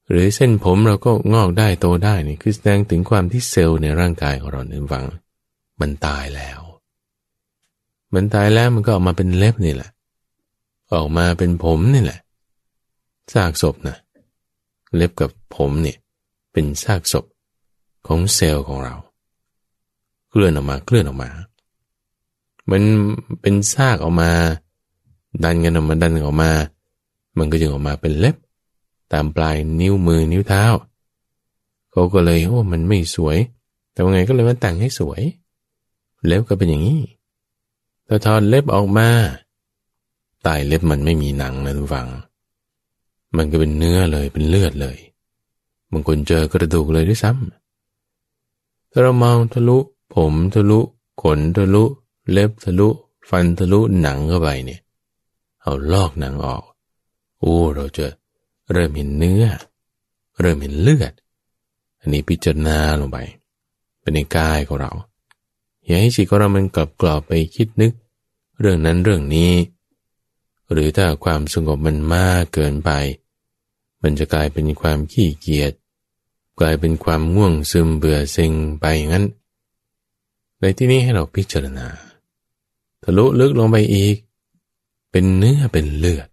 หรือเส้นผมเราก็งอกได้โตได้นี่คือแสดงถึงความที่เซลล์ในร่างกายของเราเนี่ยฟัง มันตายแล้ว มันตายแล้วมันก็ออกมาเป็นเล็บนี่แหละ ออกมาเป็นผมนี่แหละซากศพนะเล็บกับผมเนี่ย เป็นซากศพของเซลล์ของเรา เคลื่อนออกมาเคลื่อนออกมา มันเป็นซากออกมา ดันกันออกมาดันออกมา มันก็จึงออกมาเป็นเล็บ ตามปลายนิ้วมือนิ้วเท้าเขาก็เลยโอ้มันไม่สวย แต่ว่าไงก็เลยมาแต่งให้สวย เล็บก็เป็นอย่างนี้แต่ทอดเล็บออกมาใต้เล็บมันไม่มีหนังนะทุกฝัง มันก็เป็นเนื้อเลยเป็นเลือดเลย บางคนเจอกระดูกเลยด้วยซ้ำถ้าเรามองทะลุ ผมทะลุ ขนทะลุ เล็บทะลุ ฟันทะลุหนังเข้าไปเนี่ย เอาลอกหนังออก โอ้เราจะเริ่มเห็นเนื้อ เริ่มเห็นเลือด อันนี้พิจารณาลงไปเป็นในกายของเรา อย่าให้จิตของเรามันกลับกรอบไปคิดนึก เรื่องนั้นเรื่องนี้ หรือถ้าความสงบมันมากเกินไป มันจะกลายเป็นความขี้เกียจกลายเป็นความง่วงซึมเบื่อเซ็งไปงั้น ในที่นี้ให้เราพิจารณา ทะลุลึกลงไปอีก เป็นเนื้อเป็นเลือด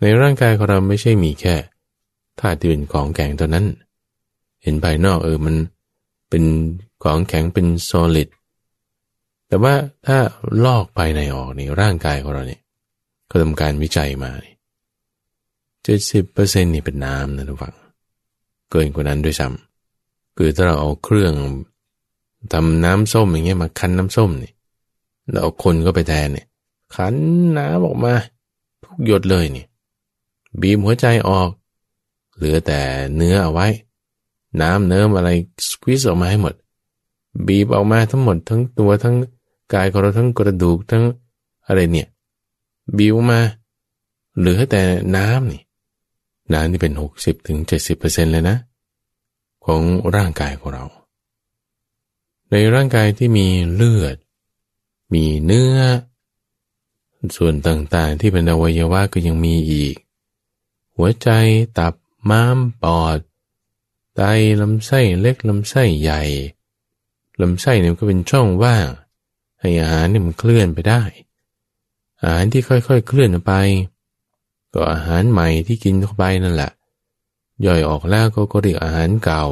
ในร่างกายของเราไม่ใช่มีแค่ธาตุที่เป็นของแข็งเท่านั้น เห็นภายนอกเออมันเป็นของแข็งเป็นโซลิดแต่ว่าถ้าลอกภายในออกในร่างกายของเราเนี่ยเขาทำการวิจัยมาเเจ็ดสิบเปอร์เซ็นนี่เป็นน้ำนะทุกฝัง เกินกว่านั้นด้วยซ้ำคือถ้าเราเอาเครื่องทำน้ำส้มอย่างเงี้ยมาคั้นน้ำส้มนี่แล้วเอาคนก็ไปแทนเนี่ยคั้นน้ำออกมา ทุกหยดเลยนี่บีบหัวใจออก เหลือแต่เนื้อเอาไว้ น้ำเนื้ออะไรสควิสออกมาให้หมด บีบออกมาทั้งหมดทั้งตัวทั้งกายของเราทั้งกระดูกทั้งอะไรเนี่ย บีบออกมา เหลือแต่น้ำนี่ น้ำที่เป็นหกสิบถึงเจ็ดสิบเปอร์เซ็นเลยนะ ของร่างกายของเรา ในร่างกายที่มีเลือด มีเนื้อ ส่วนต่างๆที่เป็นอวัยวะก็ยังมีอีก หัวใจตับม้ามปอด ไตลำไส้เล็กลำไส้ใหญ่ลำไส้เนี่ยก็เป็นช่องว่างให้อาหารเนี่ยมันเคลื่อนไปได้ อาหารที่ค่อยๆ เคลื่อนไป ก็อาหารใหม่ที่กินเข้าไปนั่นแหละ ย่อยออกแล้วเขาก็เรียกอาหารเก่า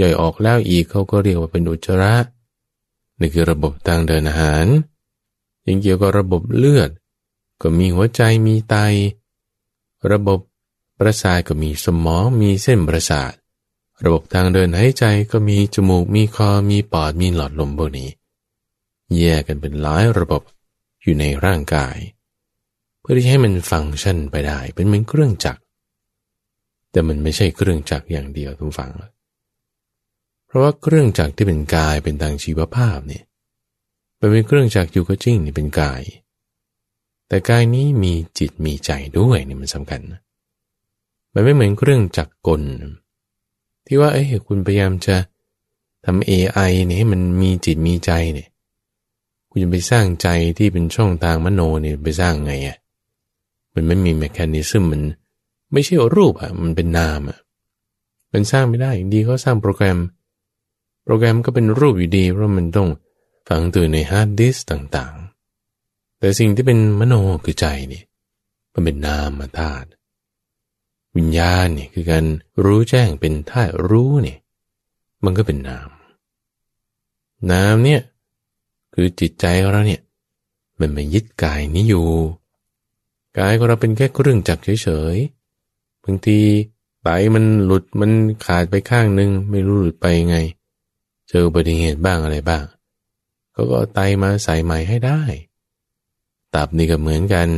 ย่อยออกแล้วอีกเขาก็เรียกว่าเป็นอุจจาระนี่คือระบบทางเดินอาหาร ยังเกี่ยวกับระบบเลือด ก็มีหัวใจมีไต ระบบประสาทก็มีสมองมีเส้นประสาท ระบบทางเดินหายใจก็มีจมูกมีคอมีปอดมีหลอดลมพวกนี้ แยกกันเป็นหลายระบบอยู่ในร่างกาย พื่อที่ให้มันฟังก์ชันไปได้ เป็นเหมือนเครื่องจักร แต่มันไม่ใช่เครื่องจักรอย่างเดียวทุกฝัง เพราะว่าเครื่องจักรที่เป็นกายเป็นทางชีวภาพเนี่ยมันเป็นเครื่องจักรอยู่ก็จริงนี่เป็นกาย แต่กายนี้มีจิตมีใจด้วยนี่มันสำคัญมันไม่เหมือนเครื่องจักรกล ที่ว่าเอ้ยคุณพยายามจะทำ AI เนี่ยให้มันมีจิตมีใจเนี่ย คุณจะไปสร้างใจที่เป็นช่องทางมโนเนี่ยไปสร้างไงอะ มันไม่มี mechanism มันไม่ใช่รูปอะมันเป็นนามอะมันสร้างไม่ได้ดีเขาสร้างโปรแกรม โปรแกรมก็เป็นรูปอยู่ดี เพราะมันต้องฝังตัวใน hard disk่างๆ แต่สิ่งที่เป็นมโนคือใจนี่มันเป็นนามธาตุวิญญาณนี่คือการรู้แจ้งเป็นธาตุรู้นี่มันก็เป็นนาม นามเนี่ยคือจิตใจของเราเนี่ยมันมายึดกายนี้อยู่ กายของเราเป็นแค่เครื่องจักรเฉยๆบางทีไตมันหลุดมันขาดไปข้างหนึ่งไม่รู้หลุดไปไง เจออุบัติเหตุบ้างอะไรบ้างเขาก็ไตมาใส่ใหม่ให้ได้ตับนี่ก็เหมือนกัน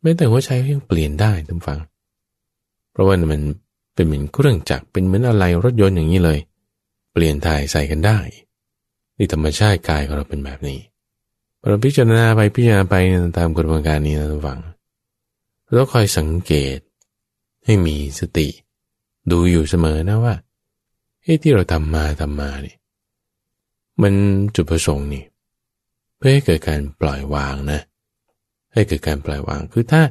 ไม่แต่หัวใจก็ยังเปลี่ยนได้ทุกฝัง เพราะว่ามันเป็นเหมือนเครื่องจักรเป็นเหมือนอะไรรถยนต์อย่างนี้เลย เปลี่ยนถ่ายใส่กันได้ นี่ธรรมชาติกายของเราเป็นแบบนี้เราพิจารณาไปพิจารณาไปตามกระบวนการนี้นะทุกฝัง แล้วคอยสังเกต ให้มีสติ ดูอยู่เสมอนะว่าเฮ้ที่เราทำมาทำมาเนี่ยมันจุดประสงค์นี่ เพื่อให้เกิดการปล่อยวางนะ ให้เกิดการปล่อยวาง คือถ้า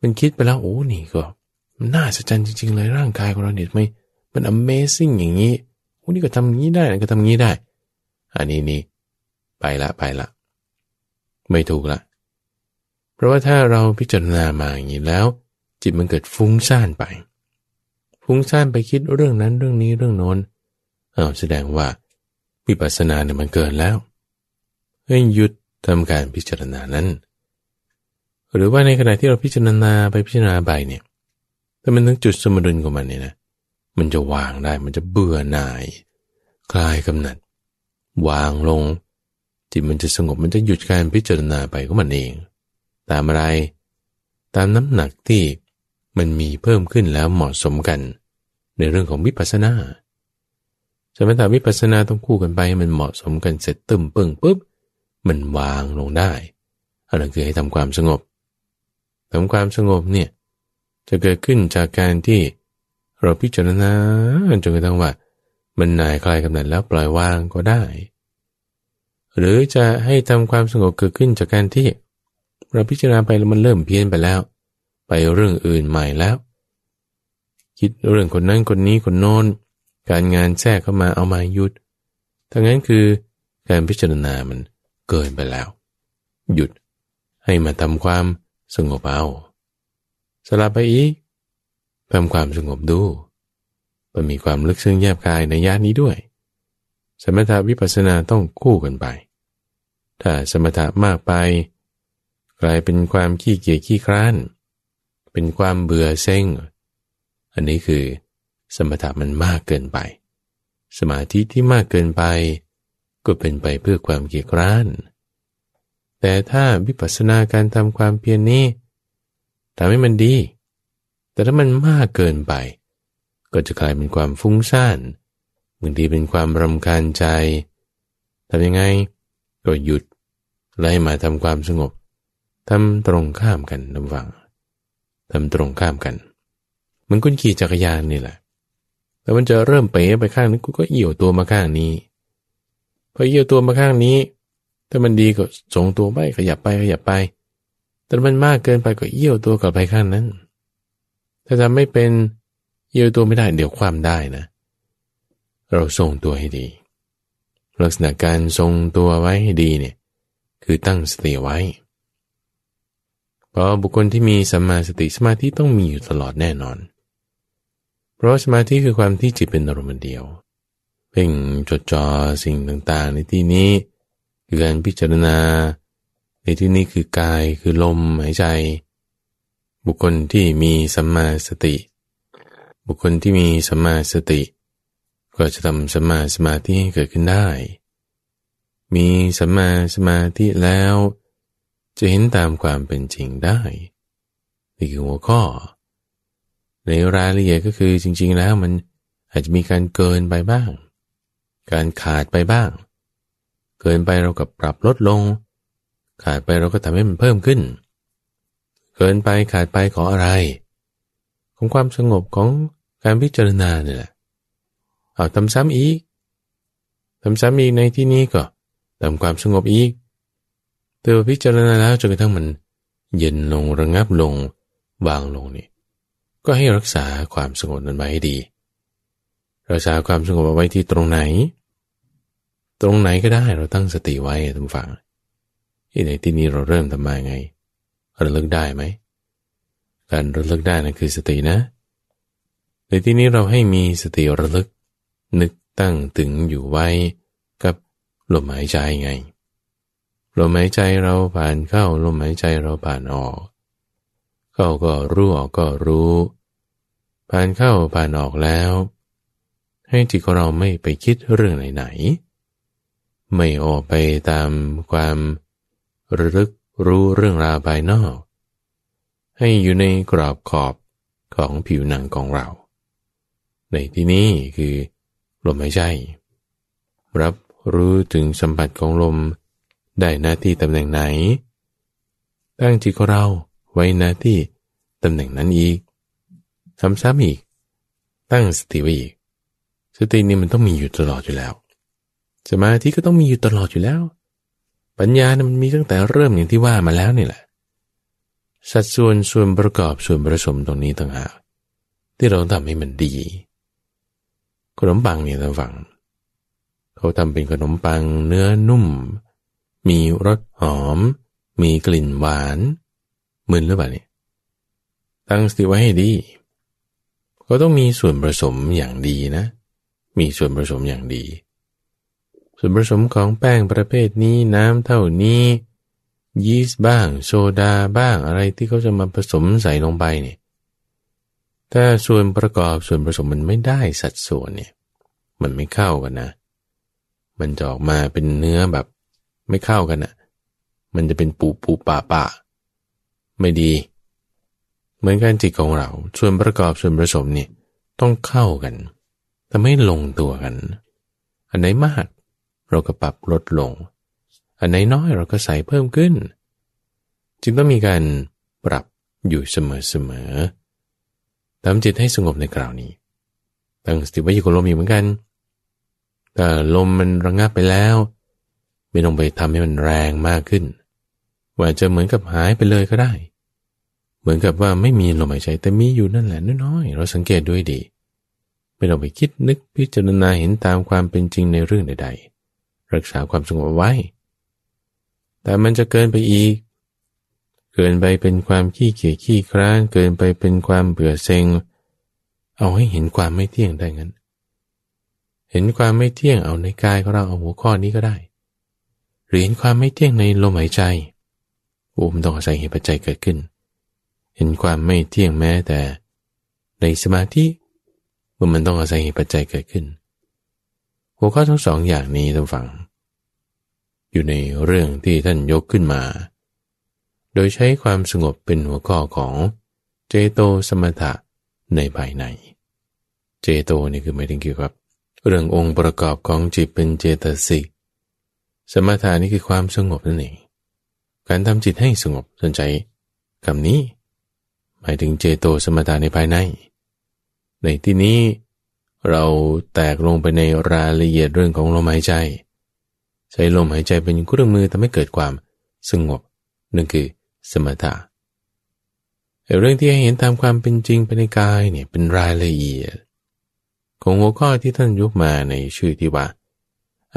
มันคิดไปแล้วโอ้นี่ก็มันน่าสะใจจริง ๆ เลยร่างกายของเราเนี่ยไม่มัน Amazing อย่างนี้โอ้นี่ก็ทำงี้ได้ก็ทำงี้ได้ อันนี้นี่ไปละไปละ ไม่ถูกละ เพราะว่าถ้าเราพิจารณามาอย่างนี้แล้ว จิตมันเกิดฟุ้งซ่านไป ฟุ้งซ่านไปคิดเรื่องนั้นเรื่องนี้เรื่องโน้นเอาแสดงว่าวิปัสสนาเนี่ยมันเกินแล้วให้หยุดทำการพิจารณานั้น หรือว่าในขณะที่เราพิจารณาไปพิจารณาไปเนี่ยแต่มันถึงจุดสมดุลของมันเนี่ยนะมันจะวางได้มันจะเบื่อหน่าย คลายกำหนัด วางลง จิตมันจะสงบมันจะหยุดการพิจารณาไปก็มันเอง ตามอะไร ตามน้ำหนักที่มันมีเพิ่มขึ้นแล้วเหมาะสมกัน ในเรื่องของวิปัสสนาสมถาวิปัสสนาต้องคู่กันไปมันเหมาะสมกันเสร็จตึมปึ้งปุ๊บมันวางลงได้อันนั้นคือให้ทำความสงบทำความสงบเนี่ยจะเกิดขึ้นจากการที่เราพิจารณาจนกระทั่งว่า มันนายคลายกำหนัดแล้วปล่อยวางก็ได้ หรือจะให้ทำความสงบเกิดขึ้นจากการที่ เราพิจารณาไปแล้วมันเริ่มเพี้ยนไปแล้ว ไปเรื่องอื่นใหม่แล้ว คิดเรื่องคนนั้นคนนี้คนโน้น การงานแทรกเข้ามาเอามายุดทั้งนั้นคือการพิจารณามันเกินไปแล้ว หยุดให้มาทำความสงบเอาสลับไปอีกทำความสงบดูมันมีความลึกซึ้งแยบกายในญาตินี้ด้วย สมถาวิปัสสนาต้องคู่กันไป ถ้าสมถะมากไป กลายเป็นความขี้เกียจขี้คร้าน เป็นความเบื่อเซ็ง อันนี้คือสมถะมันมากเกินไป สมาธิที่มากเกินไป ก็เป็นไปเพื่อความเกียจคร้าน แต่ถ้าวิปัสสนาการทำความเพียรนนี้ทำให้มันดี แต่ถ้ามันมากเกินไป ก็จะกลายเป็นความฟุ้งซ่านบางทีเป็นความรำคาญใจทำยังไง ก็หยุดไล่มาทำความสงบ ทำตรงข้ามกันนำวังทำตรงข้ามกัน มันกุนขี่จักรยานนี่แหละแล้วมันจะเริ่มเป๋ไปข้างนี้กูก็เอี่ยวตัวมาข้างนี้ พอเอี่ยวตัวมาข้างนี้ ถ้ามันดีก็ส่งตัวไปขยับไปขยับไป แต่มันมากเกินไปก็เอี่ยวตัวกลับไปข้างนั้น ถ้าทำไม่เป็นเอี่ยวตัวไม่ได้เดี๋ยวความได้นะ เราทรงตัวให้ดี ลักษณะการทรงตัวไว้ให้ดีเนี่ย คือตั้งสติไว้ พราะบุคคลที่มีสัมมาสติสมาธิต้องมีอยู่ตลอดแน่นอน เพราะสมาธิคือความที่จิตเป็นอารมณ์เดียวเพ่งจดจ่อสิ่งต่างๆ ในที่นี้คือการพิจารณา ในที่นี้คือกายคือลมหายใจ บุคคลที่มีสัมมาสติ บุคคลที่มีสัมมาสติ ก็จะทำสัมมาสมาธิให้เกิดขึ้นได้ มีสัมมาสมาธิแล้ว จะเห็นตามความเป็นจริงได้นี่คือหัวข้อ ในรายละเอียดก็คือจริง ๆ แล้วมันอาจจะมีการเกินไปบ้าง การขาดไปบ้าง เกินไปเราก็ปรับลดลง ขาดไปเราก็ทำให้มันเพิ่มขึ้น เกินไปขาดไปของอะไร ของความสงบของการพิจารณาเนี่ยแหละเอาทำซ้ำอีกทำซ้ำอีกในที่นี้ก็ทำความสงบอีก เตือพิจารณาแล้วจนกระทั่งมัน เย็นลงระงับลงวางลงนี่ก็ให้รักษาความสงบนั้นไว้ให้ดี รักษาความสงบเอาไว้ที่ตรงไหน ตรงไหนก็ได้เราตั้งสติไว้ทุกฝังที่ในที่นี้เราเริ่มทำมาไงระลึกได้ไหม การระลึกได้นั่นคือสตินะ ในที่นี้เราให้มีสติระลึก นึกตั้งถึงอยู่ไว้กับลมหายใจไง ลมหายใจเราผ่านเข้าลมหายใจเราผ่านออก เข้าก็รู้ออกก็รู้ ผ่านเข้าผ่านออกแล้ว ให้จิตของเราไม่ไปคิดเรื่องไหนๆไม่ออกไปตามความระลึกรู้เรื่องราวภายนอก ให้อยู่ในกรอบขอบของผิวหนังของเรา ในที่นี้คือลมหายใจ รับรู้ถึงสัมผัสของลม ได้หน้าที่ตำแหน่งไหน ตั้งจิตของเราไว้หน้าที่ตำแหน่งนั้นอีกทำซ้ำอีก ตั้งสติไว้อีก สตินี่มันต้องมีอยู่ตลอดอยู่แล้ว สมาธิก็ต้องมีอยู่ตลอดอยู่แล้ว ปัญญานะมันมีตั้งแต่เริ่มอย่างที่ว่ามาแล้วนี่แหละ สัดส่วนส่วนประกอบส่วนผสมตรงนี้ต่างหากที่เราทำให้มันดี ขนมปังเนี่ยท่านฟัง เขาทำเป็นขนมปังเนื้อนุ่ม มีรสหอม มีกลิ่นหวาน มึนหรือเปล่าเนี่ยตั้งสติไว้ให้ดี ก็ต้องมีส่วนผสมอย่างดีนะ มีส่วนผสมอย่างดี ส่วนผสมของแป้งประเภทนี้น้ำเท่านี้ ยีสต์บ้าง โซดาบ้างอะไรที่เขาจะมาผสมใส่ลงไปเนี่ยถ้าส่วนประกอบส่วนผสมมันไม่ได้สัดส่วนเนี่ย มันไม่เข้ากันนะ มันจะออกมาเป็นเนื้อแบบ ไม่เข้ากันนะมันจะเป็นปูปูป่าป่าไม่ดี เหมือนกันจิตของเราส่วนประกอบส่วนผสมนี่ต้องเข้ากันแต่ไม่ลงตัวกัน อันไหนมาก เราก็ปรับลดลง อันไหนน้อยเราก็ใส่เพิ่มขึ้น จึงต้องมีการปรับอยู่เสมอๆทำจิตให้สงบในคราวนี้ ตั้งสติไว้อยู่กับลมอยู่เหมือนกัน แต่ลมมันระงับไปแล้ว ไม่ต้องไปทำให้มันแรงมากขึ้น ว่าจะเหมือนกับหายไปเลยก็ได้ เหมือนกับว่าไม่มีลมหายใจแต่มีอยู่นั่นแหละน้อยๆเราสังเกตด้วยดีไม่ต้องไปคิดนึกพิจารณาเห็นตามความเป็นจริงในเรื่องใด ๆ รักษาความสงบไว้ แต่มันจะเกินไปอีก เกินไปเป็นความขี้เกียจขี้คร้านเกินไปเป็นความเบื่อเซ็ง เอาให้เห็นความไม่เที่ยงได้งั้น เห็นความไม่เที่ยงเอาในกายของเราเอาหัวข้อนี้ก็ได้ หรือเห็นความไม่เที่ยงในลมหายใจโอ้มันต้องอาศัยเหตุปัจจัยเกิดขึ้น เห็นความไม่เที่ยงแม้แต่ ในสมาธิว่ามันต้องอาศัยเหตุปัจจัยเกิดขึ้น หัวข้อทั้งสองอย่างนี้ท่านฟัง อยู่ในเรื่องที่ท่านยกขึ้นมา โดยใช้ความสงบเป็นหัวข้อของเจโตสมถะในภายใน เจโตนี่คือไม่ถึงเกี่ยวกับ เรื่ององค์ประกอบของจิตเป็นเจตสิก สมถะนี่คือความสงบนั่นเอง การทำจิตให้สงบสนใจคำนี้ หมายถึงเจโตสมถะในภายใน ในที่นี้เราแตกลงไปในรายละเอียดเรื่องของลมหายใจ ใช้ลมหายใจเป็นเครื่องมือทำให้เกิดความสงบนั่นคือสมถะเรื่องที่ให้เห็นตามความเป็นจริงภายในกายเนี่ยเป็นรายละเอียด ของหัวข้อที่ท่านยกมาในชื่อที่ว่า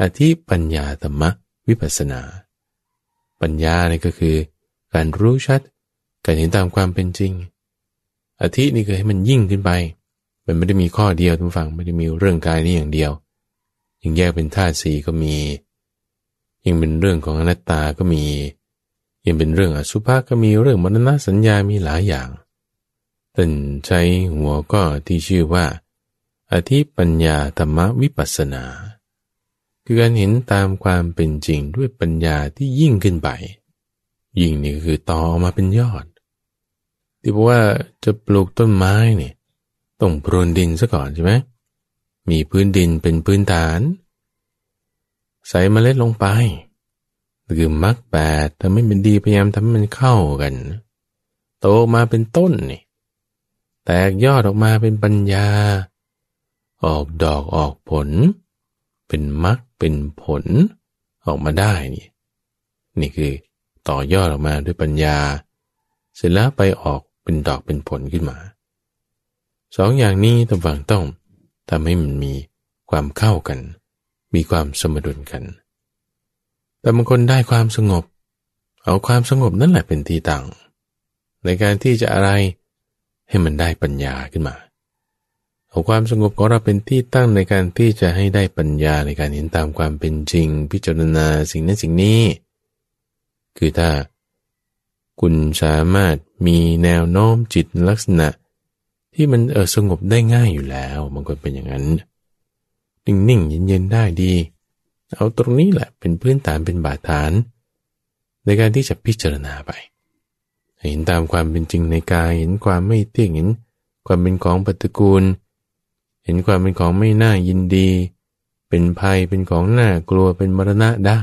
อธิปัญญาธรรมวิปัสนา ปัญญาเนี่ยก็คือ การรู้ชัด การเห็นตามความเป็นจริง อธินี่คือให้มันยิ่งขึ้นไป มันไม่ได้มีข้อเดียวทุกฝั่งไม่ได้มีเรื่องกายนี้อย่างเดียว ยังแยกเป็นธาตุสีก็มี ยังเป็นเรื่องของอนัตตาก็มี ยังเป็นเรื่องอสุภะก็มีเรื่องมรณะสัญญามีหลายอย่างต่นใช้หัวก็ที่ชื่อว่า อธิปัญญาธรรมวิปัสสนา คือการเห็นตามความเป็นจริงด้วยปัญญาที่ยิ่งขึ้นไป ยิ่งนี่คือต่อออกมาเป็นยอด ที่บอกว่าจะปลูกต้นไม้เนี่ยต้องพรวนดินซะก่อนใช่ไหมมีพื้นดินเป็นพื้นฐาน ใส่เมล็ดลงไปคือมักแปดทำให้มันดีพยายามทำให้มันเข้ากัน โตมาเป็นต้นนี่แตกยอดออกมาเป็นปัญญา ออกดอกออกผลเป็นมรรคเป็นผลออกมาได้นี่นี่คือต่อยอดออกมาด้วยปัญญา เสร็จแล้วไปออกเป็นดอกเป็นผลขึ้นมาสองอย่างนี้ตงฝั่งต้องทำให้มันมีความเข้ากัน มีความสมดุลกัน แต่บางคนได้ความสงบ เอาความสงบนั่นแหละเป็นที่ตั้งในการที่จะอะไรให้มันได้ปัญญาขึ้นมา เอาความสงบของเราเป็นที่ตั้งในการที่จะให้ได้ปัญญาในการเห็นตามความเป็นจริง พิจารณาสิ่งนั้นสิ่งนี้ คือถ้า คุณสามารถมีแนวโน้มจิตลักษณะ ที่มันเออสงบได้ง่ายอยู่แล้วบางคนเป็นอย่างนั้น นิ่งๆเย็นๆได้ดี เอาตรงนี้แหละเป็นพื้นฐานเป็นบาดฐาน ในการที่จะพิจารณาไป เห็นตามความเป็นจริงในกายเห็นความไม่เที่ยงเห็นความเป็นของปฏิกูล เห็นความเป็นของไม่น่ายินดี เป็นภัยเป็นของน่ากลัวเป็นมรณะได้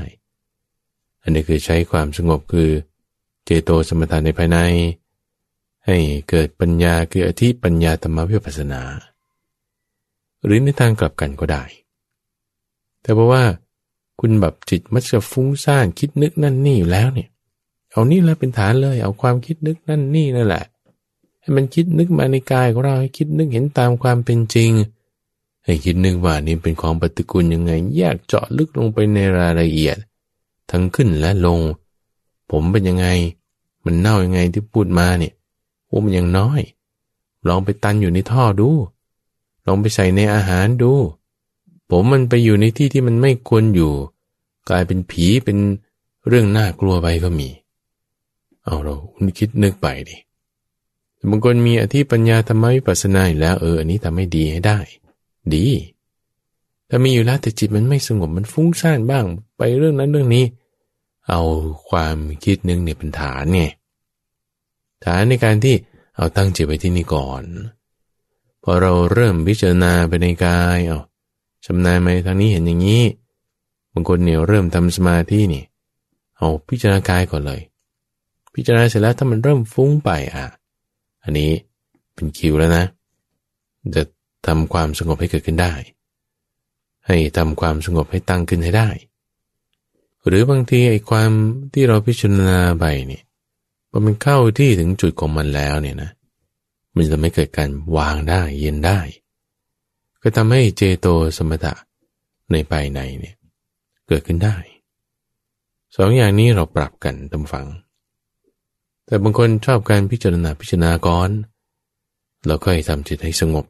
อันนี้คือใช้ความสงบคือ เจโตสมถะในภายใน ให้เกิดปัญญาคืออธิปัญญาธรรมวิปัสสนา หรือในทางกลับกันก็ได้ แต่เพราะว่า คุณแบบจิตมักจะฟุ้งซ่านคิดนึกนั่นนี่อยู่แล้วเนี่ยเอานี่แหละเป็นฐานเลย เอาความคิดนึกนั่นนี่นั่นแหละ ให้มันคิดนึกมาในกายของเราให้คิดนึกเห็นตามความเป็นจริง ให้คิดนึกว่านี่เป็นของปฏิกูลยังไง แยกเจาะลึกลงไปในรายละเอียด ทั้งขึ้นและลง ผมเป็นยังไง มันเน่ายังไงที่พูดมาเนี่ยโอ้มันยังน้อย ลองไปตันอยู่ในท่อดู ลองไปใส่ในอาหารดู ผมมันไปอยู่ในที่ที่มันไม่ควรอยู่ กลายเป็นผีเป็นเรื่องน่ากลัวไปก็มี เอาเราคิดนึกไปดิ บางคนมีอธิปัญญาธรรมวิปัสสนาอยู่แล้วเอออันนี้ทำให้ดีให้ได้ ดีถ้ามีอยู่แล้วแต่จิตมันไม่สงบมันฟุ้งซ่านบ้าง ไปเรื่องนั้นเรื่องนี้ เอาความคิดนึงเนี่ยเป็นฐานไงฐานในการที่เอาตั้งจิตไว้ที่นี่ก่อน พอเราเริ่มพิจารณาไปในกายเอาชำนาญไหมทางนี้เห็นอย่างนี้บางคนเนี่ยเริ่มทำสมาธินี่ เอาพิจารณากายก่อนเลย พิจารณาเสร็จแล้วถ้ามันเริ่มฟุ้งไปอะ อันนี้เป็นคิวแล้วนะ จะทำความสงบให้เกิดขึ้นได้ ให้ทำความสงบให้ตั้งขึ้นให้ได้ หรือบางทีไอ้ความที่เราพิจารณาไปนี่พอมันเข้าที่ถึงจุดของมันแล้วเนี่ยนะมันจะไม่เกิดการวางได้เย็นได้ ก็ทำให้เจโตสมถะในภายในเนี่ยเกิดขึ้นได้สองอย่างนี้เราปรับกันตามฝัง แต่บางคนชอบการพิจารณาพิจารณาก่อนเราก็ให้ทำจิตให้สงบ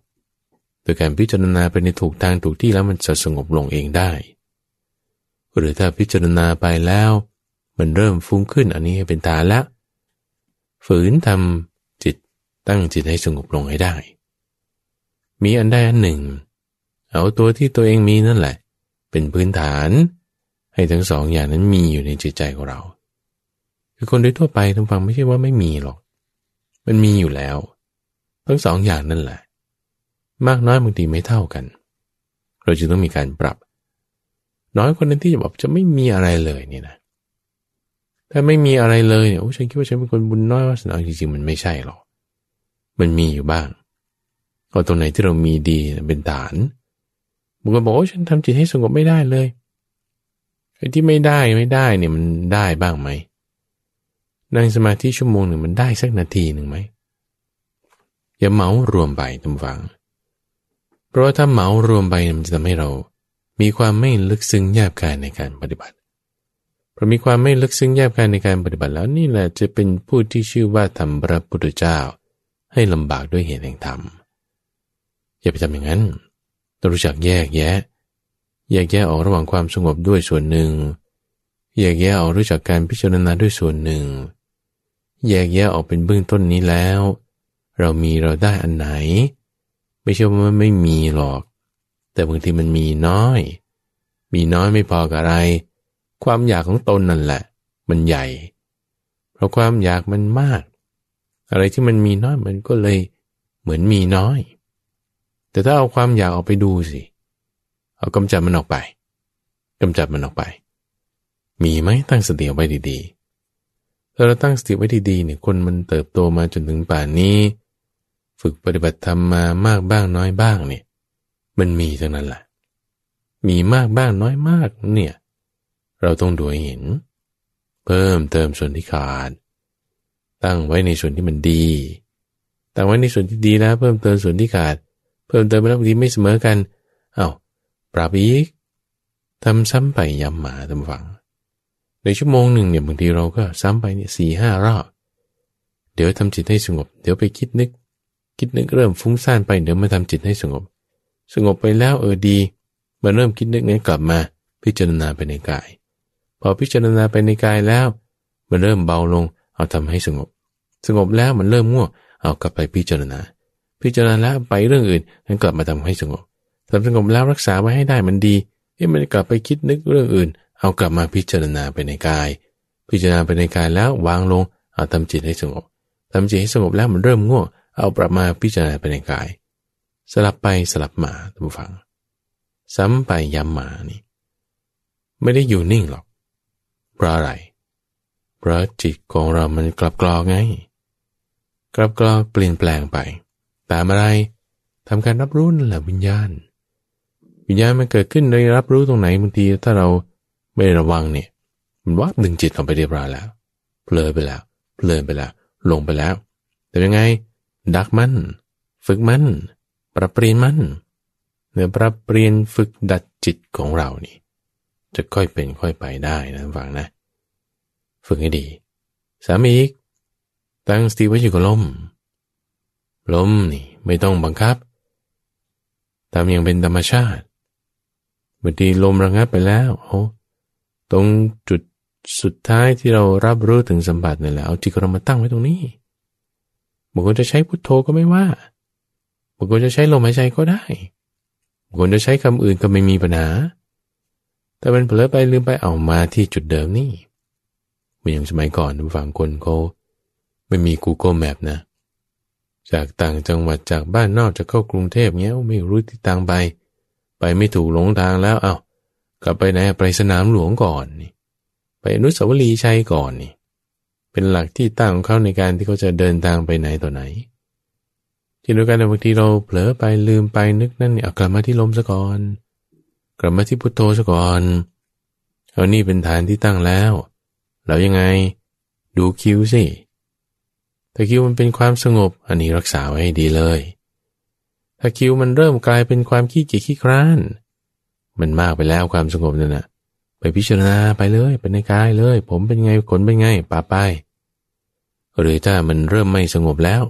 โดยการพิจารณาไปในถูกทางถูกที่แล้วมันจะสงบลงเองได้ หรือถ้าพิจารณาไปแล้ว มันเริ่มฟุ้งขึ้นอันนี้เป็นฐานล้วฝืนทำจิตตั้งจิตให้สงบลงให้ได้ มีอันใดอันหนึ่ง เอาตัวที่ตัวเองมีนั่นแหละ เป็นพื้นฐาน ให้ทั้งสองอย่างนั้นมีอยู่ในจิตใจของเรา คือคนโดยทั่วไปทุกฟังไม่ใช่ว่าไม่มีหรอก มันมีอยู่แล้ว ทั้งสองอย่างนั่นแหละ มากน้อยบางทีไม่เท่ากัน เราจึงต้องมีการปรับ น้อยคนนั้นที่จะบอกจะไม่มีอะไรเลยนี่นะ ถ้าไม่มีอะไรเลยเนี่ยโอ้ฉันคิดว่าฉันเป็นคนบุญน้อยวาสนาจริงๆมันไม่ใช่หรอก มันมีอยู่บ้างเอาตรงไหนที่เรามีดีเป็นฐานบางคนบอกว่าฉันทำจิตให้สงบไม่ได้เลยไอ้ที่ไม่ได้ไม่ได้เนี่ยมันได้บ้างไหม นั่งสมาธิชั่วโมงหนึ่งมันได้สักนาทีหนึ่งไหมอย่าเมารวมไปทุกฝัง เพราะถ้าเมารวมไปมันจะทำให้เรา มีความไม่ลึกซึ้งแยบกายในการปฏิบัติพอมีความไม่ลึกซึ้งแยบกายในการปฏิบัติแล้วนี่แหละจะเป็นผู้ที่ชื่อว่าทำพระพุทธเจ้า ให้ลำบากด้วยเหตุแห่งธรรมอย่าไปทำอย่างนั้นต้องรู้จักแยกแยะ แยกแยะออกระหว่างความสงบด้วยส่วนหนึ่ง แยกแยะออกรู้จักการพิจารณาด้วยส่วนหนึ่ง แยกแยะออกเป็นเบื้องต้นนี้แล้ว เรามีเราได้อันไหน ไม่ใช่ว่าไม่มีหรอก แต่บางทีมันมีน้อย มีน้อยไม่พอกับอะไร ความอยากของตนนั่นแหละ มันใหญ่ เพราะความอยากมันมาก อะไรที่มันมีน้อยมันก็เลยเหมือนมีน้อย แต่ถ้าเอาความอยากออกไปดูสิเอากำจัดมันออกไปกำจัดมันออกไป มีไหมตั้งสติเอาไว้ดีๆ ถ้าเราตั้งสติไว้ดีๆเนี่ยคนมันเติบโตมาจนถึงป่านนี้ ฝึกปฏิบัติธรรมมามากบ้างน้อยบ้างเนี่ย มันมีทั้งนั้นแหละมีมากบ้างน้อยมากเนี่ย เราต้องดูให้เห็น เพิ่มเติมส่วนที่ขาด ตั้งไว้ในส่วนที่มันดีตั้งไว้ในส่วนที่ดีแล้ว เพิ่มเติมส่วนที่ขาด เพิ่มเติมไปแล้วบางทีไม่เสมอกัน เอา้าปรับอีกทำซ้ำไปย้ำมาทำฝัง ในชั่วโมงหนึ่งเนี่ยบางทีเราก็ซ้ำไปเนี่ยสี่ห้ารอบ เดี๋ยวทำจิตให้สงบ เดี๋ยวไปคิดนึก คิดนึกเริ่มฟุ้งซ่านไปเดี๋ยวมาทำจิตให้สงบ สงบไปแล้วเออดีมาเริ่มคิดนึกนั้นกลับมาพิจารณาไปในกาย พอพิจารณาไปในกายแล้วมันเริ่มเบาลง เอาทำให้สงบ สงบแล้วมันเริ่มง่วงเอากลับไปพิจารณา พิจารณาแล้วไปเรื่องอื่นนั้นกลับมาทำให้สงบทำสงบแล้วรักษาไว้ให้ได้มันดีเอ๊ะมันกลับไปคิดนึกเรื่องอื่น เอากลับมาพิจารณาไปในกาย พิจารณาไปในกายแล้ววางลงเอาทำจิตให้สงบทำจิตให้สงบแล้วมันเริ่มง่วงเอาปรับมาพิจารณาไปในกาย สลับไปสลับมาท่านผู้ฟัง ซ้ำไปย้ำมานี่ ไม่ได้อยู่นิ่งหรอกเพราะอะไรเพราะจิตของเรามันกลับกรอกไง กลับกรอกเปลี่ยนแปลงไป ตามอะไรทำการรับรู้นั่นแหละวิญญาณ วิญญาณมันเกิดขึ้นได้รับรู้ตรงไหนบางทีถ้าเรา ไม่ระวังเนี่ยมันว่าดึงจิตเราไปเรียบร้อยแล้วเพลินไปแล้วเพลินไปแล้ว ลงไปแล้ว แต่ยังไง ดักมัน ฝึกมัน ปรับเปลี่ยนมันเนื้อปรับเปลี่ยนฝึกดัดจิตของเรานี่ จะค่อยเป็นค่อยไปได้นะฟังนะ ฝึกให้ดี สามีอีก ตั้งสติไว้อยู่กับลม ลมนี่ไม่ต้องบังคับทำอย่างเป็นธรรมชาติบางทีลมระงับไปแล้วโอ้ ตรงจุดสุดท้ายที่เรารับรู้ถึงสัมผัสนี่แหละเอาจิตเรามาตั้งไว้ตรงนี้บางคนจะใช้พุทโธก็ไม่ว่าบางคนจะใช้ลมหายใจก็ได้บางคนจะใช้คำอื่นก็ไม่มีปัญหา แต่มันเผลอไปลืมไปเอามาที่จุดเดิมนี่เหมือนอย่างสมัยก่อนผู้ฟังคนเขาไม่มี Google Map นะ จากต่างจังหวัดจากบ้านนอกจะเข้ากรุงเทพเงี้ยไม่รู้ที่ทางไป ไปไม่ถูกหลงทางแล้วเอา้า กลับไปไหนไปสนามหลวงก่อนนี่ไปอนุสาวรีย์ชัยก่อนนี่ เป็นหลักที่ตั้งของเขาในการที่เขาจะเดินทางไปไหนต่อไหน ที่ดูกันบางทีเราเผลอไปลืมไปนึกนั่นนี่อกลับมาที่ลมซะก่อน กลับมาที่พุทโธซะก่อนเอานี่เป็นฐานที่ตั้งแล้ว แล้วยังไงดูคิวสิถ้าคิวมันเป็นความสงบ อันนี้รักษาไว้ให้ดีเลย ถ้าคิวมันเริ่มกลายเป็นความขี้เกียจขี้คร้าน มันมากไปแล้วความสงบนั่นนะไปพิจารณาไปเลยเป็นในกายเลย ผมเป็นไงขนเป็นไงป่าไป หรือถ้ามันเริ่มไม่สงบแล้ว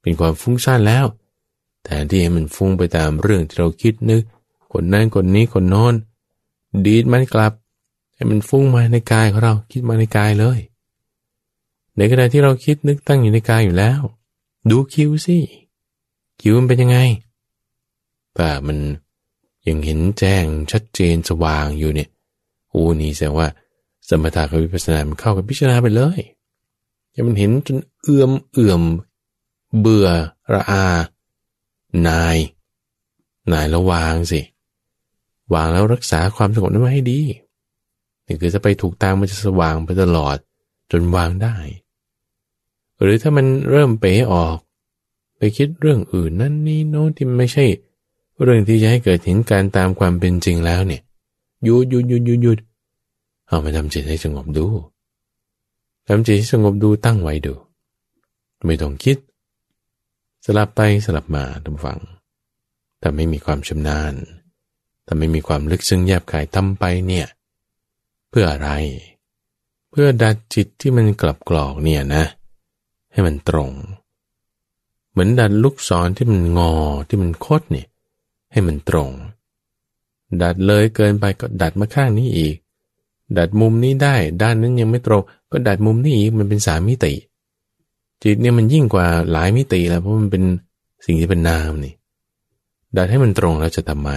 เป็นความฟุ้งซ่านแล้วแทนที่ให้มันฟุ้งไปตามเรื่องที่เราคิดนึกคนนั้นคนนี้คนโน้นดีดมันกลับ ให้มันฟุ้งมาในกายของเราคิดมาในกายเลย ในขณะที่เราคิดนึกตั้งอยู่ในกายอยู่แล้ว ดูคิวสิคิวมันเป็นยังไงแต่มัน ยังเห็นแจ้งชัดเจนสว่างอยู่เนี่ยอ้นี่แสดงว่า สมถะกับวิปัสสนามันเข้ากับพิจารณาไปเลยยังมันเห็นจนเอื่อมเอื่อม เบื่อระอา นาย นายแล้ววางสิวางแล้วรักษาความสงบนั้นไว้ให้ดีนี่คือจะไปถูกตามมันจะสว่างไปตลอดจนวางได้ หรือถ้ามันเริ่มเป๋ออก ไปคิดเรื่องอื่นนั่นนี่โน้นที่ไม่ใช่ เรื่องที่จะให้เกิดเห็นการตามความเป็นจริงแล้วเนี่ยหยุดหยุดหยุดหยุดหยุดเอามาทำจิตให้สงบดูทำจิตให้สงบดูตั้งไว้ดู ไม่ต้องคิด สลับไปสลับมาทำฟังแต่ไม่มีความชำนาญแต่ไม่มีความลึกซึ้งแยบขายทำไปเนี่ย เพื่ออะไร เพื่อดัดจิตที่มันกลับกรอกเนี่ยนะ ให้มันตรง เหมือนดัดลูกศรที่มันงอที่มันคดเนี่ย ให้มันตรง ดัดเลยเกินไปก็ดัดมาข้างนี้อีก ดัดมุมนี้ได้ ด้านนั้นยังไม่ตรง ก็ดัดมุมนี้อีกมันเป็นสามมิติ จิตเนี่ยมันยิ่งกว่าหลายมิติแล้วเพราะมันเป็นสิ่งที่เป็นนามนี่ ดัดให้มันตรงแล้วจะทำไม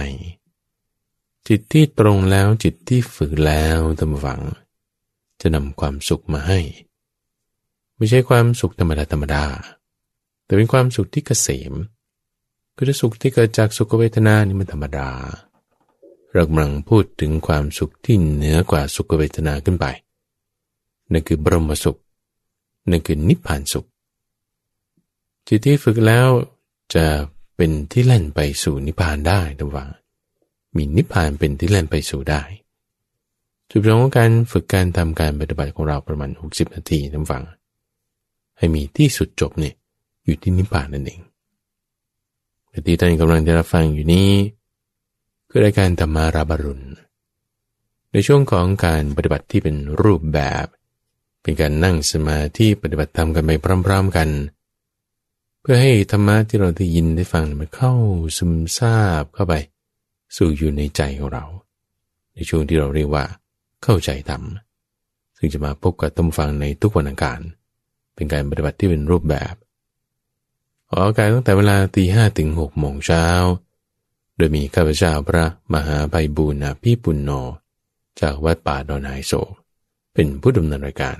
จิตที่ตรงแล้วจิตที่ฝึกแล้วทำฝัง จะนำความสุขมาให้ ไม่ใช่ความสุขธรรมดาธรรมดาแต่เป็นความสุขที่เกษม คือสุขที่เกิดจากสุขเวทนานี่มันธรรมดา เรากำลังพูดถึงความสุขที่เหนือกว่าสุขเวทนาขึ้นไป นั่นคือบรมสุข นั่นคือนิพพานสุข จิตที่ฝึกแล้วจะเป็นที่เล่นไปสู่นิพพานได้ดังว่า มีนิพพานเป็นที่เล่นไปสู่ได้จุดประสงค์ของการฝึกการทำการปฏิบัติของเราประมาณ 60 นาทีท่านฟัง ให้มีที่สุดจบเนี่ยอยู่ที่นิพพานนั่นเอง ที่ท่านกำลังจะรับฟังอยู่นี้ คือรายการธรรมาราบรุณ ในช่วงของการปฏิบัติที่เป็นรูปแบบ เป็นการนั่งสมาธิปฏิบัติธรรมกันไปพร้อมๆกัน เพื่อให้ธรรมะที่เราได้ยินได้ฟังมันเข้าซึมซาบเข้าไป สู่อยู่ในใจของเรา ในช่วงที่เราเรียกว่า เข้าใจธรรมซึ่งจะมาพบกับต้มฟังในทุกวันอังคารเป็นการปฏิบัติที่เป็นรูปแบบ ออกอากาศตั้งแต่เวลาตีห้ถึงหกโมงเช้า โดยมีข้าพเจ้าพระมหาไพบูณาพี่ปุณโญจากวัดป่าดอนไฮโศก เป็นผู้ดำเนินรายการ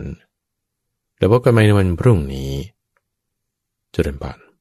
แล้วพบกันใหม่ในวันพรุ่งนี้จุริญปาน